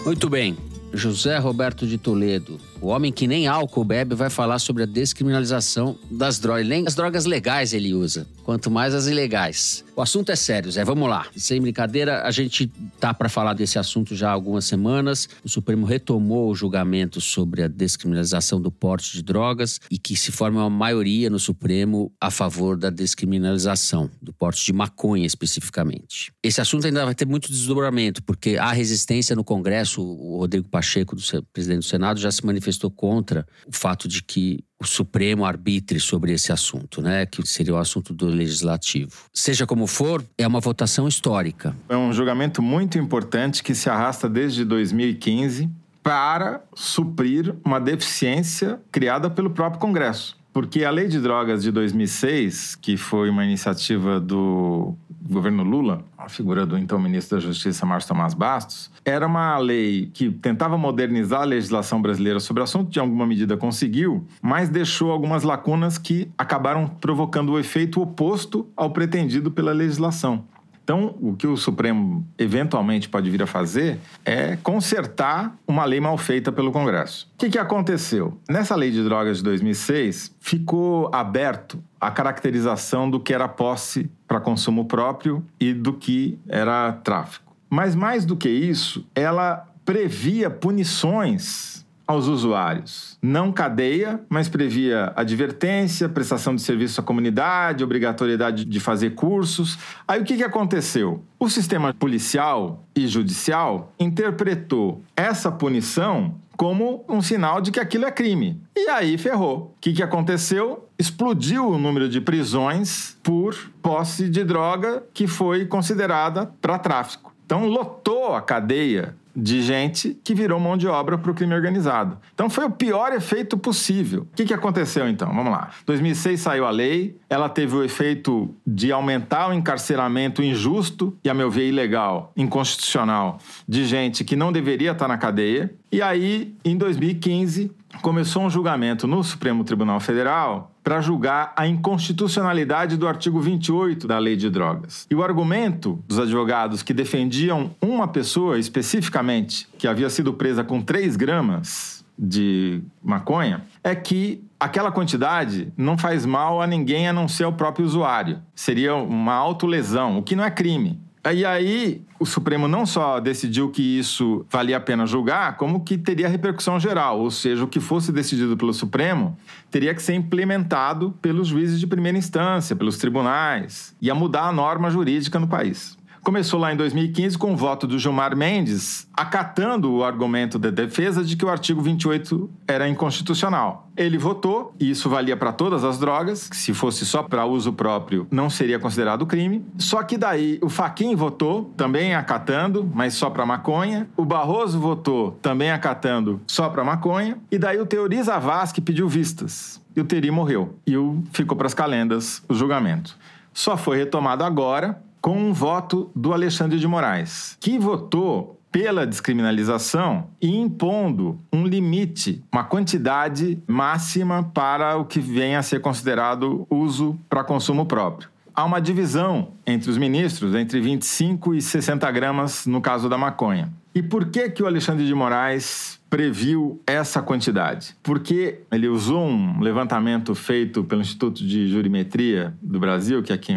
Muito bem. José Roberto de Toledo, o homem que nem álcool bebe, vai falar sobre a descriminalização das drogas. Nem as drogas legais ele usa, quanto mais as ilegais. O assunto é sério, Zé. Vamos lá. Sem brincadeira, a gente tá para falar desse assunto já há algumas semanas. O Supremo retomou o julgamento sobre a descriminalização do porte de drogas e que se forma uma maioria no Supremo a favor da descriminalização do porte de maconha especificamente. Esse assunto ainda vai ter muito desdobramento, porque há resistência no Congresso. O Rodrigo Pacheco, do presidente do Senado, já se manifestou contra o fato de que o Supremo arbitre sobre esse assunto, né? Que seria o assunto do legislativo. Seja como for, é uma votação histórica. É um julgamento muito importante que se arrasta desde 2015 para suprir uma deficiência criada pelo próprio Congresso. Porque a Lei de Drogas de 2006, que foi uma iniciativa do governo Lula, a figura do então ministro da Justiça, Márcio Tomás Bastos, era uma lei que tentava modernizar a legislação brasileira sobre o assunto, de alguma medida conseguiu, mas deixou algumas lacunas que acabaram provocando o efeito oposto ao pretendido pela legislação. Então, o que o Supremo eventualmente pode vir a fazer é consertar uma lei mal feita pelo Congresso. O que, que aconteceu? Nessa lei de drogas de 2006, ficou aberto a caracterização do que era posse para consumo próprio e do que era tráfico. Mas mais do que isso, ela previa punições aos usuários. Não cadeia, mas previa advertência, prestação de serviço à comunidade, obrigatoriedade de fazer cursos. Aí o que, que aconteceu? O sistema policial e judicial interpretou essa punição como um sinal de que aquilo é crime. E aí ferrou. O que, que aconteceu? Explodiu o número de prisões por posse de droga que foi considerada para tráfico. Então lotou a cadeia de gente que virou mão de obra para o crime organizado. Então foi o pior efeito possível. O que, que aconteceu então? Vamos lá. 2006 saiu a lei, ela teve o efeito de aumentar o encarceramento injusto e, a meu ver, ilegal, inconstitucional, de gente que não deveria estar na cadeia. E aí, em 2015, começou um julgamento no Supremo Tribunal Federal para julgar a inconstitucionalidade do artigo 28 da Lei de Drogas. E o argumento dos advogados que defendiam uma pessoa especificamente que havia sido presa com 3 gramas de maconha é que aquela quantidade não faz mal a ninguém a não ser ao próprio usuário. Seria uma autolesão, o que não é crime. E aí, o Supremo não só decidiu que isso valia a pena julgar, como que teria repercussão geral, ou seja, o que fosse decidido pelo Supremo teria que ser implementado pelos juízes de primeira instância, pelos tribunais, ia mudar a norma jurídica no país. Começou lá em 2015 com o voto do Gilmar Mendes, acatando o argumento da defesa de que o artigo 28 era inconstitucional. Ele votou, e isso valia para todas as drogas, que se fosse só para uso próprio não seria considerado crime. Só que daí o Faquin votou, também acatando, mas só para maconha. O Barroso votou, também acatando, só para maconha. E daí o Teori Zavascki pediu vistas. E o Teri morreu. E o, ficou para as calendas o julgamento. Só foi retomado agora, com um voto do Alexandre de Moraes, que votou pela descriminalização e impondo um limite, uma quantidade máxima para o que venha a ser considerado uso para consumo próprio. Há uma divisão entre os ministros entre 25 e 60 gramas no caso da maconha. E por que que o Alexandre de Moraes previu essa quantidade? Porque ele usou um levantamento feito pelo Instituto de Jurimetria do Brasil, que é aqui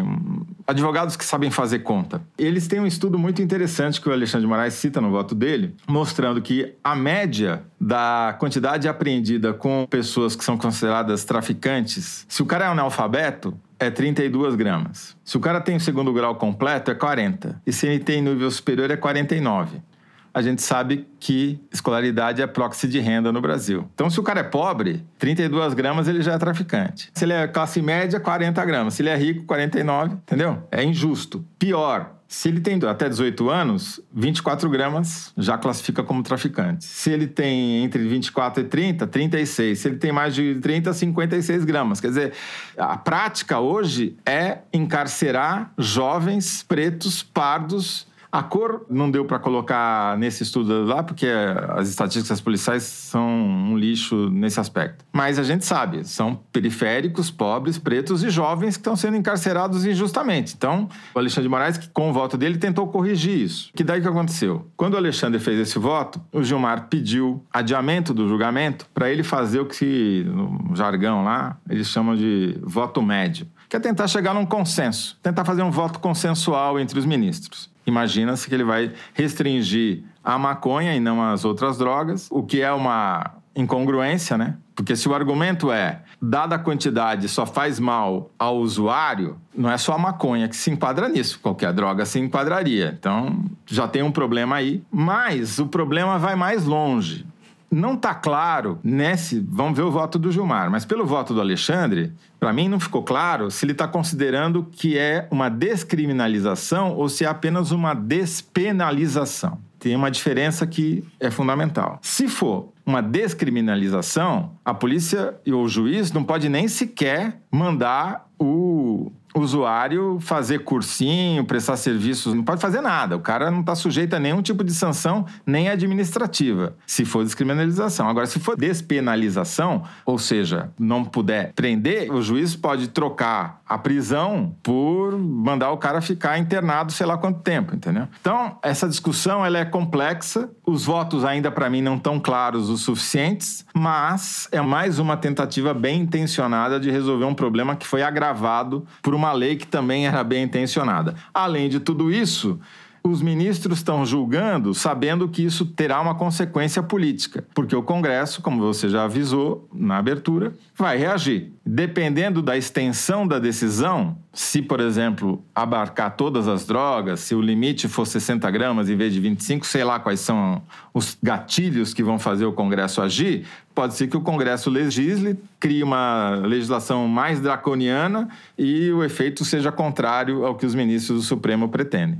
advogados que sabem fazer conta. Eles têm um estudo muito interessante que o Alexandre de Moraes cita no voto dele, mostrando que a média da quantidade apreendida com pessoas que são consideradas traficantes, se o cara é analfabeto, é 32 gramas. Se o cara tem o segundo grau completo, é 40. E se ele tem nível superior, é 49 a gente sabe que escolaridade é proxy de renda no Brasil. Então, se o cara é pobre, 32 gramas ele já é traficante. Se ele é classe média, 40 gramas. Se ele é rico, 49, entendeu? É injusto. Pior, se ele tem até 18 anos, 24 gramas já classifica como traficante. Se ele tem entre 24 e 30, 36. Se ele tem mais de 30, 56 gramas. Quer dizer, a prática hoje é encarcerar jovens pretos, pardos, a cor não deu para colocar nesse estudo lá, porque as estatísticas policiais são um lixo nesse aspecto. Mas a gente sabe, são periféricos, pobres, pretos e jovens que estão sendo encarcerados injustamente. Então, o Alexandre de Moraes, com o voto dele, tentou corrigir isso. Que daí que aconteceu? Quando o Alexandre fez esse voto, o Gilmar pediu adiamento do julgamento para ele fazer o que, no jargão lá, eles chamam de voto médio que é tentar chegar num consenso, tentar fazer um voto consensual entre os ministros. Imagina-se que ele vai restringir a maconha e não as outras drogas, o que é uma incongruência, né? Porque se o argumento é, dada a quantidade, só faz mal ao usuário, não é só a maconha que se enquadra nisso, qualquer droga se enquadraria. Então, já tem um problema aí. Mas o problema vai mais longe. Não está claro nesse. Vamos ver o voto do Gilmar, mas pelo voto do Alexandre, para mim não ficou claro se ele está considerando que é uma descriminalização ou se é apenas uma despenalização. Tem uma diferença que é fundamental. Se for uma descriminalização, a polícia e o juiz não pode nem sequer mandar o usuário fazer cursinho, prestar serviços, não pode fazer nada. O cara não está sujeito a nenhum tipo de sanção, nem administrativa, se for descriminalização. Agora, se for despenalização, ou seja, não puder prender, o juiz pode trocar a prisão por mandar o cara ficar internado sei lá quanto tempo, entendeu? Então, essa discussão ela é complexa, os votos ainda para mim não estão claros o suficientes, mas é mais uma tentativa bem intencionada de resolver um problema que foi agravado por uma lei que também era bem intencionada. Além de tudo isso, os ministros estão julgando sabendo que isso terá uma consequência política, porque o Congresso, como você já avisou na abertura, vai reagir. Dependendo da extensão da decisão, se, por exemplo, abarcar todas as drogas, se o limite for 60 gramas em vez de 25, sei lá quais são os gatilhos que vão fazer o Congresso agir, pode ser que o Congresso legisle, crie uma legislação mais draconiana e o efeito seja contrário ao que os ministros do Supremo pretendem.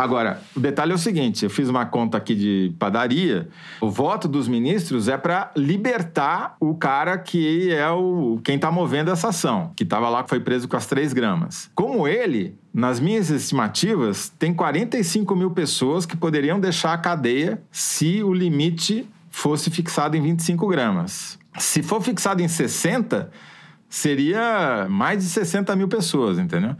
Agora, o detalhe é o seguinte: eu fiz uma conta aqui de padaria. O voto dos ministros é para libertar o cara que é o quem está movendo essa ação, que estava lá, foi preso com as três gramas. Como ele, nas minhas estimativas, tem 45 mil pessoas que poderiam deixar a cadeia se o limite fosse fixado em 25 gramas. Se for fixado em 60, seria mais de 60 mil pessoas, entendeu?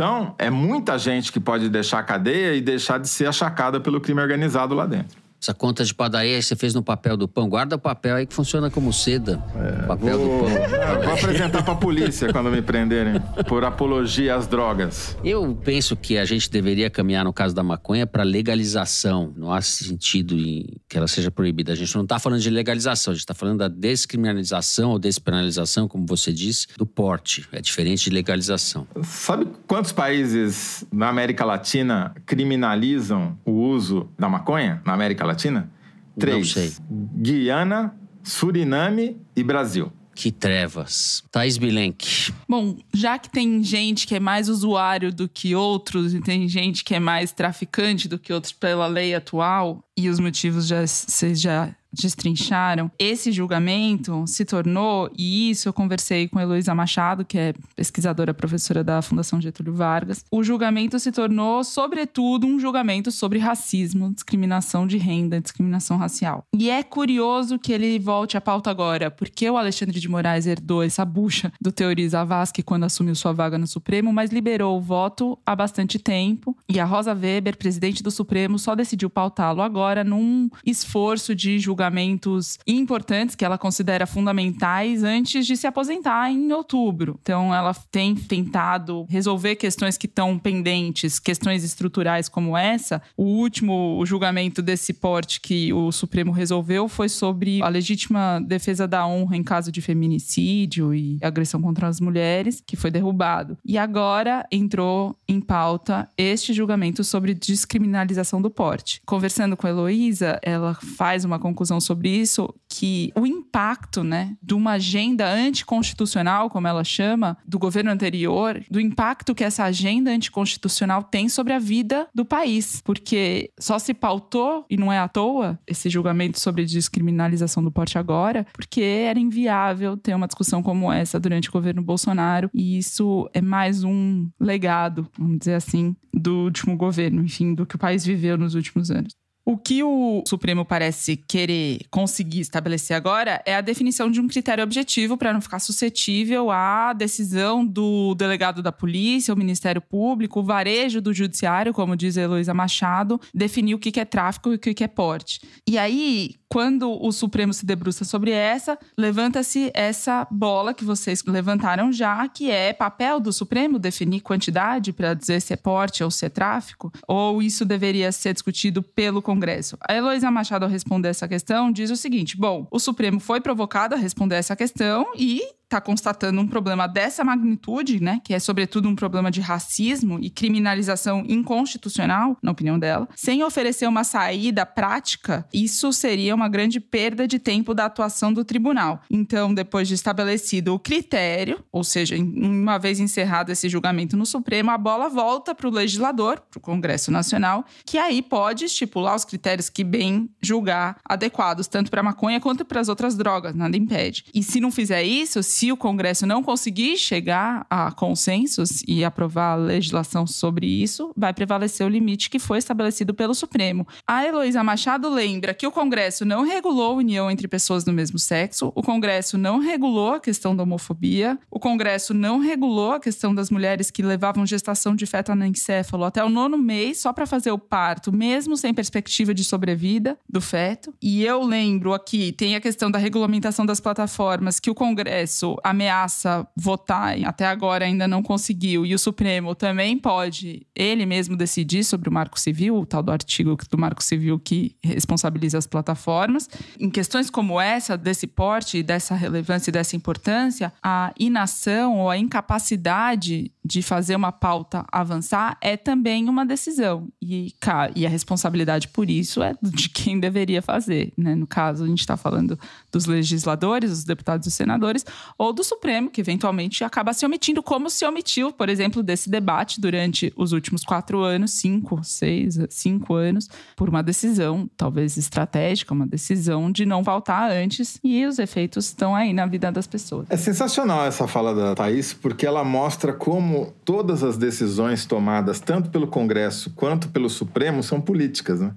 Então, é muita gente que pode deixar a cadeia e deixar de ser achacada pelo crime organizado lá dentro. Essa conta de padaria que você fez no papel do pão, guarda o papel aí que funciona como seda. É, papel vou, do pão. Vou apresentar para a polícia quando me prenderem por apologia às drogas. Eu penso que a gente deveria caminhar no caso da maconha para legalização. Não há sentido em que ela seja proibida. A gente não está falando de legalização, a gente está falando da descriminalização ou despenalização, como você disse, do porte. É diferente de legalização. Sabe quantos países na América Latina criminalizam o uso da maconha? Na América Latina? Latina? Três. Não sei. Guiana, Suriname e Brasil. Que trevas. Thais Bilenque. Bom, já que tem gente que é mais usuário do que outros e tem gente que é mais traficante do que outros pela lei atual, e os motivos já, vocês já destrincharam, esse julgamento se tornou, e isso eu conversei com Heloísa Machado, que é pesquisadora professora da Fundação Getúlio Vargas, o julgamento se tornou, sobretudo, um julgamento sobre racismo, discriminação de renda, discriminação racial. E é curioso que ele volte à pauta agora, porque o Alexandre de Moraes herdou essa bucha do Teori Zavascki quando assumiu sua vaga no Supremo, mas liberou o voto há bastante tempo, e a Rosa Weber, presidente do Supremo, só decidiu pautá-lo agora num esforço de julgamento julgamentos importantes que ela considera fundamentais antes de se aposentar em outubro. Então, ela tem tentado resolver questões que estão pendentes, questões estruturais como essa. O último julgamento desse porte que o Supremo resolveu foi sobre a legítima defesa da honra em caso de feminicídio e agressão contra as mulheres, que foi derrubado. E agora entrou em pauta este julgamento sobre descriminalização do porte. Conversando com a Heloísa, ela faz uma conclusão conclusão sobre isso que o impacto, né, de uma agenda anticonstitucional, como ela chama, do governo anterior, do impacto que essa agenda anticonstitucional tem sobre a vida do país, porque só se pautou e não é à toa esse julgamento sobre descriminalização do porte agora, porque era inviável ter uma discussão como essa durante o governo Bolsonaro, e isso é mais um legado, vamos dizer assim, do último governo, enfim, do que o país viveu nos últimos anos. O que o Supremo parece querer conseguir estabelecer agora é a definição de um critério objetivo para não ficar suscetível à decisão do delegado da polícia, o Ministério Público, o varejo do judiciário, como diz a Heloísa Machado, definir o que é tráfico e o que é porte. E aí, quando o Supremo se debruça sobre essa, levanta-se essa bola que vocês levantaram já, que é papel do Supremo definir quantidade para dizer se é porte ou se é tráfico? Ou isso deveria ser discutido pelo Congresso? A Heloísa Machado, ao responder essa questão, diz o seguinte: bom, o Supremo foi provocado a responder essa questão e está constatando um problema dessa magnitude, né, que é sobretudo um problema de racismo e criminalização inconstitucional, na opinião dela, sem oferecer uma saída prática, isso seria uma grande perda de tempo da atuação do tribunal. Então, depois de estabelecido o critério, ou seja, uma vez encerrado esse julgamento no Supremo, a bola volta para o legislador, para o Congresso Nacional, que aí pode estipular os critérios que bem julgar adequados, tanto para a maconha quanto para as outras drogas, nada impede. E se não fizer isso, se o Congresso não conseguir chegar a consensos e aprovar a legislação sobre isso, vai prevalecer o limite que foi estabelecido pelo Supremo. A Heloísa Machado lembra que o Congresso não regulou a união entre pessoas do mesmo sexo, o Congresso não regulou a questão da homofobia, o Congresso não regulou a questão das mulheres que levavam gestação de feto anencéfalo até o nono mês só para fazer o parto, mesmo sem perspectiva de sobrevida do feto. E eu lembro aqui, tem a questão da regulamentação das plataformas que o Congresso ameaça votar, até agora ainda não conseguiu, e o Supremo também pode ele mesmo decidir sobre o Marco Civil, o tal do artigo do Marco Civil que responsabiliza as plataformas. Em questões como essa, desse porte, dessa relevância e dessa importância, a inação ou a incapacidade de fazer uma pauta avançar é também uma decisão. E, e a responsabilidade por isso é de quem deveria fazer. Né? No caso, a gente está falando dos legisladores, dos deputados e senadores, ou do Supremo, que eventualmente acaba se omitindo, como se omitiu, por exemplo, desse debate durante os últimos quatro anos, cinco, seis, cinco anos, por uma decisão, talvez estratégica, uma decisão de não voltar antes. E os efeitos estão aí na vida das pessoas. É sensacional essa fala da Thaís, porque ela mostra como todas as decisões tomadas, tanto pelo Congresso quanto pelo Supremo, são políticas, né?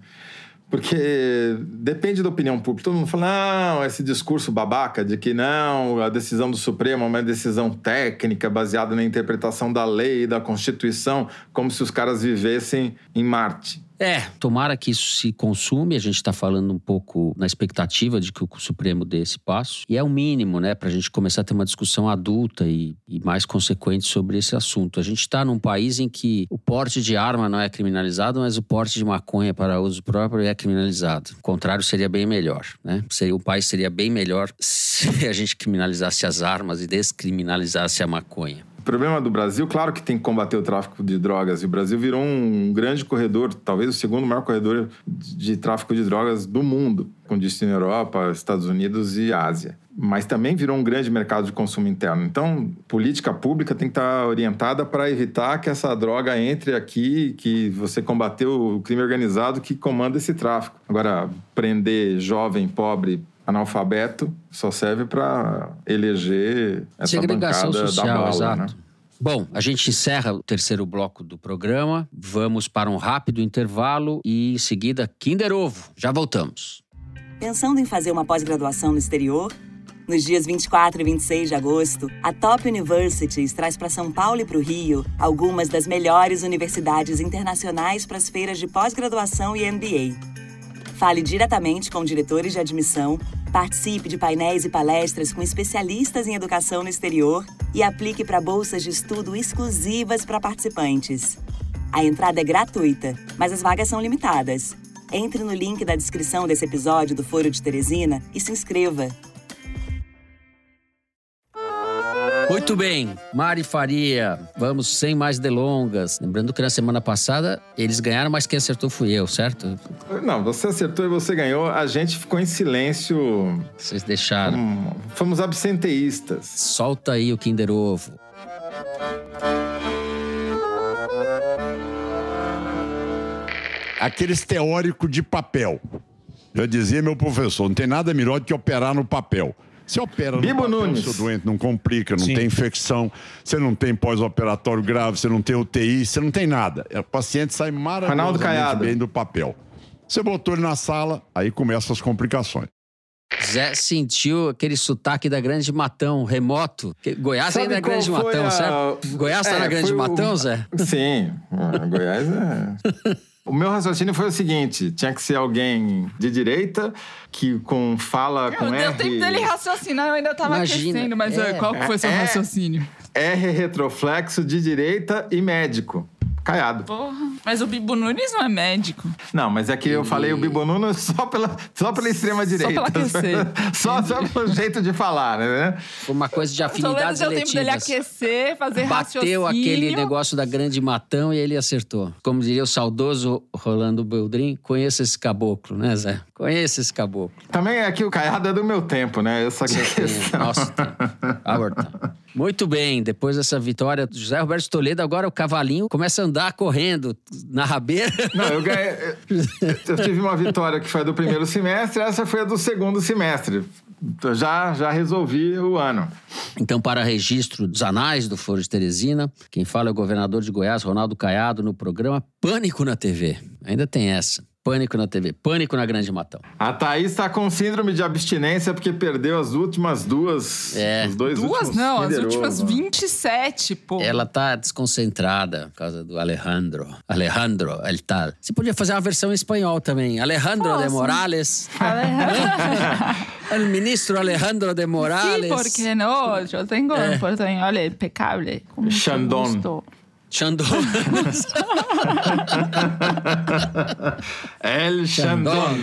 Porque depende da opinião pública. Todo mundo fala, não, esse discurso babaca de que não, a decisão do Supremo é uma decisão técnica baseada na interpretação da lei e da Constituição, como se os caras vivessem em Marte. É, tomara que isso se consume. A gente está falando um pouco na expectativa de que o Supremo dê esse passo. E é o mínimo, né, para a gente começar a ter uma discussão adulta e, e mais consequente sobre esse assunto. A gente está num país em que o porte de arma não é criminalizado, mas o porte de maconha para uso próprio é criminalizado. O contrário seria bem melhor, né? Seria, o país seria bem melhor se a gente criminalizasse as armas e descriminalizasse a maconha. O problema do Brasil, claro que tem que combater o tráfico de drogas. E o Brasil virou um grande corredor, talvez o segundo maior corredor de tráfico de drogas do mundo, com destino na Europa, Estados Unidos e Ásia. Mas também virou um grande mercado de consumo interno. Então, política pública tem que estar orientada para evitar que essa droga entre aqui, que você combateu o crime organizado que comanda esse tráfico. Agora, prender jovem, pobre, analfabeto só serve para eleger essa Segregação bancada social, da bala, exato. né? Bom, a gente encerra o terceiro bloco do programa. Vamos para um rápido intervalo e em seguida Kinder Ovo. Já voltamos. Pensando em fazer uma pós-graduação no exterior? Nos dias 24 e 26 de agosto, a Top Universities traz para São Paulo e para o Rio algumas das melhores universidades internacionais para as feiras de pós-graduação e MBA. Fale diretamente com diretores de admissão, participe de painéis e palestras com especialistas em educação no exterior e aplique para bolsas de estudo exclusivas para participantes. A entrada é gratuita, mas as vagas são limitadas. Entre no link da descrição desse episódio do Foro de Teresina e se inscreva. Muito bem, Mari Faria, vamos sem mais delongas. Lembrando que na semana passada eles ganharam, mas quem acertou fui eu, certo? Não, você acertou e você ganhou. A gente ficou em silêncio. Vocês deixaram. Hum, Fomos absenteístas. Solta aí o Kinder Ovo. aqueles teóricos de papel. Já dizia meu professor, não tem nada melhor do que operar no papel. Você opera no Bibo papel, Nunes. seu doente não complica, não Sim. tem infecção, você não tem pós-operatório grave, você não tem UTI, você não tem nada. O paciente sai maravilhosamente bem do papel. Você botou ele na sala, aí começam as complicações. Zé sentiu aquele sotaque da Grande Matão, remoto. Goiás Sabe ainda é Grande Matão, a- certo? Goiás tá É, na Grande o- Matão, Zé? Sim, Ah, Goiás é. O meu raciocínio foi o seguinte: tinha que ser alguém de direita que com fala com deu R, tempo dele raciocinar, eu ainda tava Imagina, aquecendo, mas é. ah, qual que foi seu É. raciocínio? R retroflexo de direita e médico. Caiado. Porra, mas o Bibo Nunes não é médico. Não, mas é que eu falei o Bibonuno só pela, só pela extrema direita. pela aquecer. só, só pelo jeito de falar, né? Foi uma coisa de Só lembro afinidades deu tempo dele aquecer, fazer Bateu raciocínio. aquele negócio da Grande Matão e ele acertou. Como diria o saudoso Rolando Beldrin, conheça esse caboclo, né, Zé? Conheça esse caboclo. Também é que o Caiado é do meu tempo, né? Essa questão. Nosso tempo. Abortar. Muito bem, depois dessa vitória do José Roberto Toledo, agora o cavalinho começa a andar correndo na rabeira. Não, eu ganhei. Eu tive uma vitória que foi do primeiro semestre, essa foi a do segundo semestre. Já, já resolvi o ano. Então, para registro dos anais do Foro de Teresina, quem fala é o governador de Goiás, Ronaldo Caiado, no programa Pânico na TV. Ainda tem essa. Pânico na TV. Pânico na Grande Matão. A Thaís está com síndrome de abstinência porque perdeu as últimas duas. É. Os dois Duas não, as últimas Ovo. 27, pô. Ela tá desconcentrada por causa do Alejandro. Alejandro, ele tá. Você podia fazer uma versão em espanhol também. Alejandro de Posso. Morales. Alejandro. o ministro Alejandro de Morales. Sí, ¿por qué no? Yo tengo Eh. un portuñol impecable. con Xandão. El Chandon.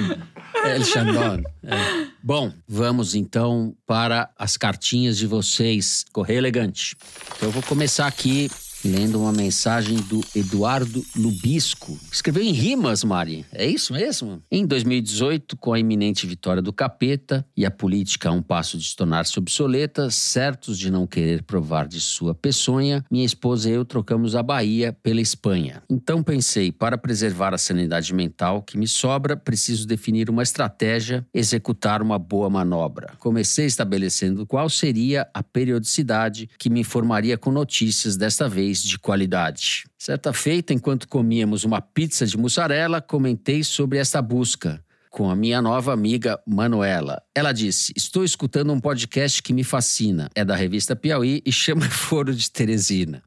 El Xandão. É. Bom, vamos então para as cartinhas de vocês. Correio Elegante. Então eu vou começar aqui lendo uma mensagem do Eduardo Lubisco. Escreveu em rimas, Mari. É isso mesmo? Em 2018, com a iminente vitória do capeta e a política a um passo de tornar-se obsoleta, certos de não querer provar de sua peçonha, minha esposa e eu trocamos a Bahia pela Espanha. Então pensei, para preservar a sanidade mental que me sobra, preciso definir uma estratégia, executar uma boa manobra. Comecei estabelecendo qual seria a periodicidade que me informaria com notícias desta vez de qualidade. Certa feita, enquanto comíamos uma pizza de mussarela, comentei sobre esta busca com a minha nova amiga Manuela. Ela disse: Estou escutando um podcast que me fascina. É da revista Piauí e chama Foro de Teresina.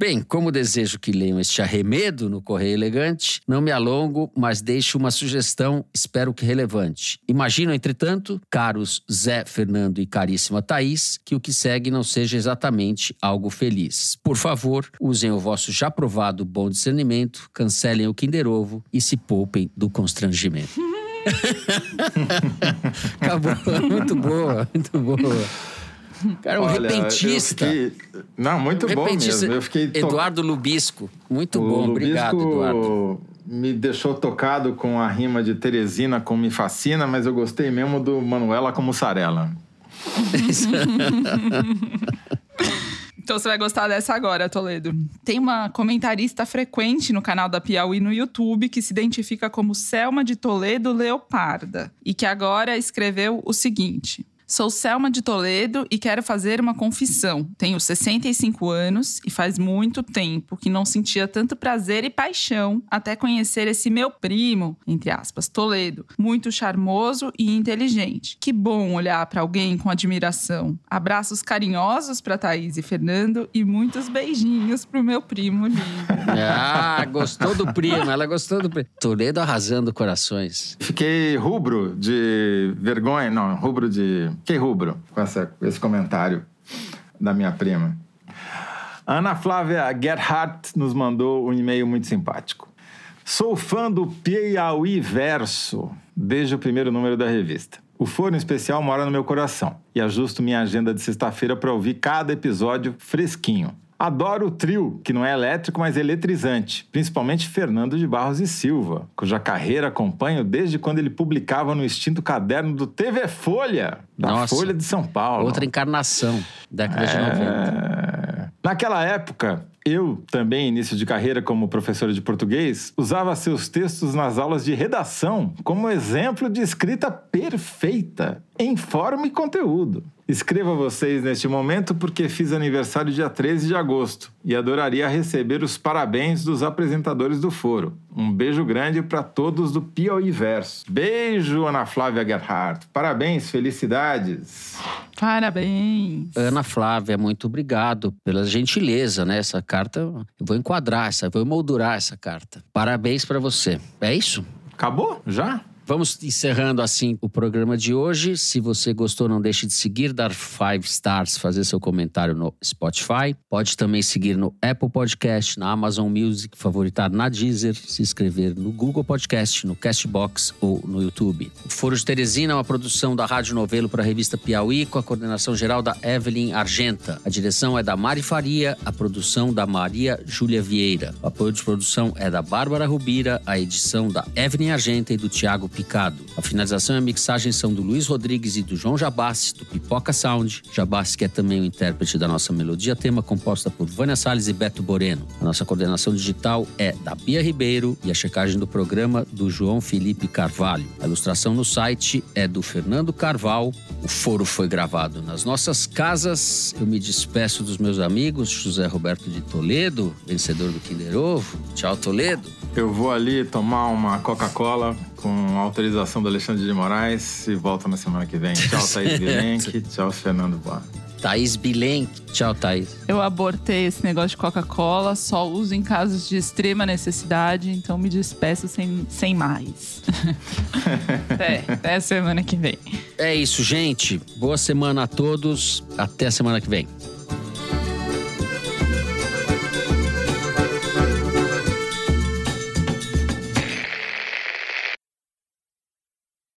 Bem, como desejo que leiam este arremedo no Correio Elegante, não me alongo, mas deixo uma sugestão, espero que relevante. Imagino, entretanto, caros Zé, Fernando e caríssima Thaís, que o que segue não seja exatamente algo feliz. Por favor, usem o vosso já provado bom discernimento, cancelem o Kinder Ovo e se poupem do constrangimento. Acabou. Muito boa, muito boa. Cara, um Olha, repentista. fiquei- Não, muito Um bom repentista. mesmo. Eu fiquei to- Eduardo Lubisco. Muito O bom, obrigado, Lubisco Eduardo. Me deixou tocado com a rima de Teresina com Me Fascina, mas eu gostei mesmo do Manuela com mussarela. Então você vai gostar dessa agora, Toledo. Tem uma comentarista frequente no canal da Piauí no YouTube que se identifica como Selma de Toledo Leoparda e que agora escreveu o seguinte. Sou Selma de Toledo e quero fazer uma confissão. Tenho 65 anos e faz muito tempo que não sentia tanto prazer e paixão até conhecer esse meu primo, entre aspas, Toledo, muito charmoso e inteligente. Que bom olhar para alguém com admiração. Abraços carinhosos para Thaís e Fernando e muitos beijinhos pro meu primo lindo. Ah, gostou do primo, ela gostou do primo. Toledo arrasando corações. Fiquei rubro de vergonha, não, rubro de. Fiquei rubro com essa, esse comentário da minha prima. Ana Flávia Gerhardt nos mandou um e-mail muito simpático. Sou fã do Piauí Verso desde o primeiro número da revista. O Foro em especial mora no meu coração e ajusto minha agenda de sexta-feira para ouvir cada episódio fresquinho. Adoro o trio, que não é elétrico, mas eletrizante, principalmente Fernando de Barros e Silva, cuja carreira acompanho desde quando ele publicava no extinto caderno do TV Folha, da Nossa. Folha de São Paulo. Outra encarnação, década de 90. É. Naquela época, eu, também início de carreira como professor de português, usava seus textos nas aulas de redação como exemplo de escrita perfeita, em forma e conteúdo. Escrevo a vocês neste momento porque fiz aniversário dia 13 de agosto e adoraria receber os parabéns dos apresentadores do foro. Um beijo grande para todos do Piauí Verso. Beijo, Ana Flávia Gerhardt. Parabéns, felicidades. Parabéns. Ana Flávia, muito obrigado pela gentileza, né? Essa carta, eu vou enquadrar essa, vou moldurar essa carta. Parabéns pra você. É isso? Acabou? Já? Vamos encerrando assim o programa de hoje. Se você gostou, não deixe de seguir, dar five stars, fazer seu comentário no Spotify. Pode também seguir no Apple Podcast, na Amazon Music, favoritar na Deezer, se inscrever no Google Podcast, no Castbox ou no YouTube. O Foro de Teresina é uma produção da Rádio Novelo para a revista Piauí, com a coordenação geral da Evelyn Argenta. A direção é da Mari Faria, a produção da Maria Júlia Vieira. O apoio de produção é da Bárbara Rubira, a edição da Evelyn Argenta e do Tiago A finalização e a mixagem são do Luiz Rodrigues e do João Jabassi, do Pipoca Sound. Jabassi, que é também o intérprete da nossa melodia tema, composta por Vânia Salles e Beto Boreno. A nossa coordenação digital é da Bia Ribeiro e a checagem do programa do João Felipe Carvalho. A ilustração no site é do Fernando Carval. O foro foi gravado nas nossas casas. Eu me despeço dos meus amigos, José Roberto de Toledo, vencedor do Kinder Ovo. Tchau, Toledo. Eu vou ali tomar uma Coca-Cola com autorização do Alexandre de Moraes e volto na semana que vem. Tchau, Thaís Bilenque. Tchau, Fernando Boa. Thaís Bilenque. Tchau, Thaís. Eu abortei esse negócio de Coca-Cola, só uso em casos de extrema necessidade, então me despeço sem, sem mais. até, até a semana que vem. É isso, gente. Boa semana a todos. Até a semana que vem.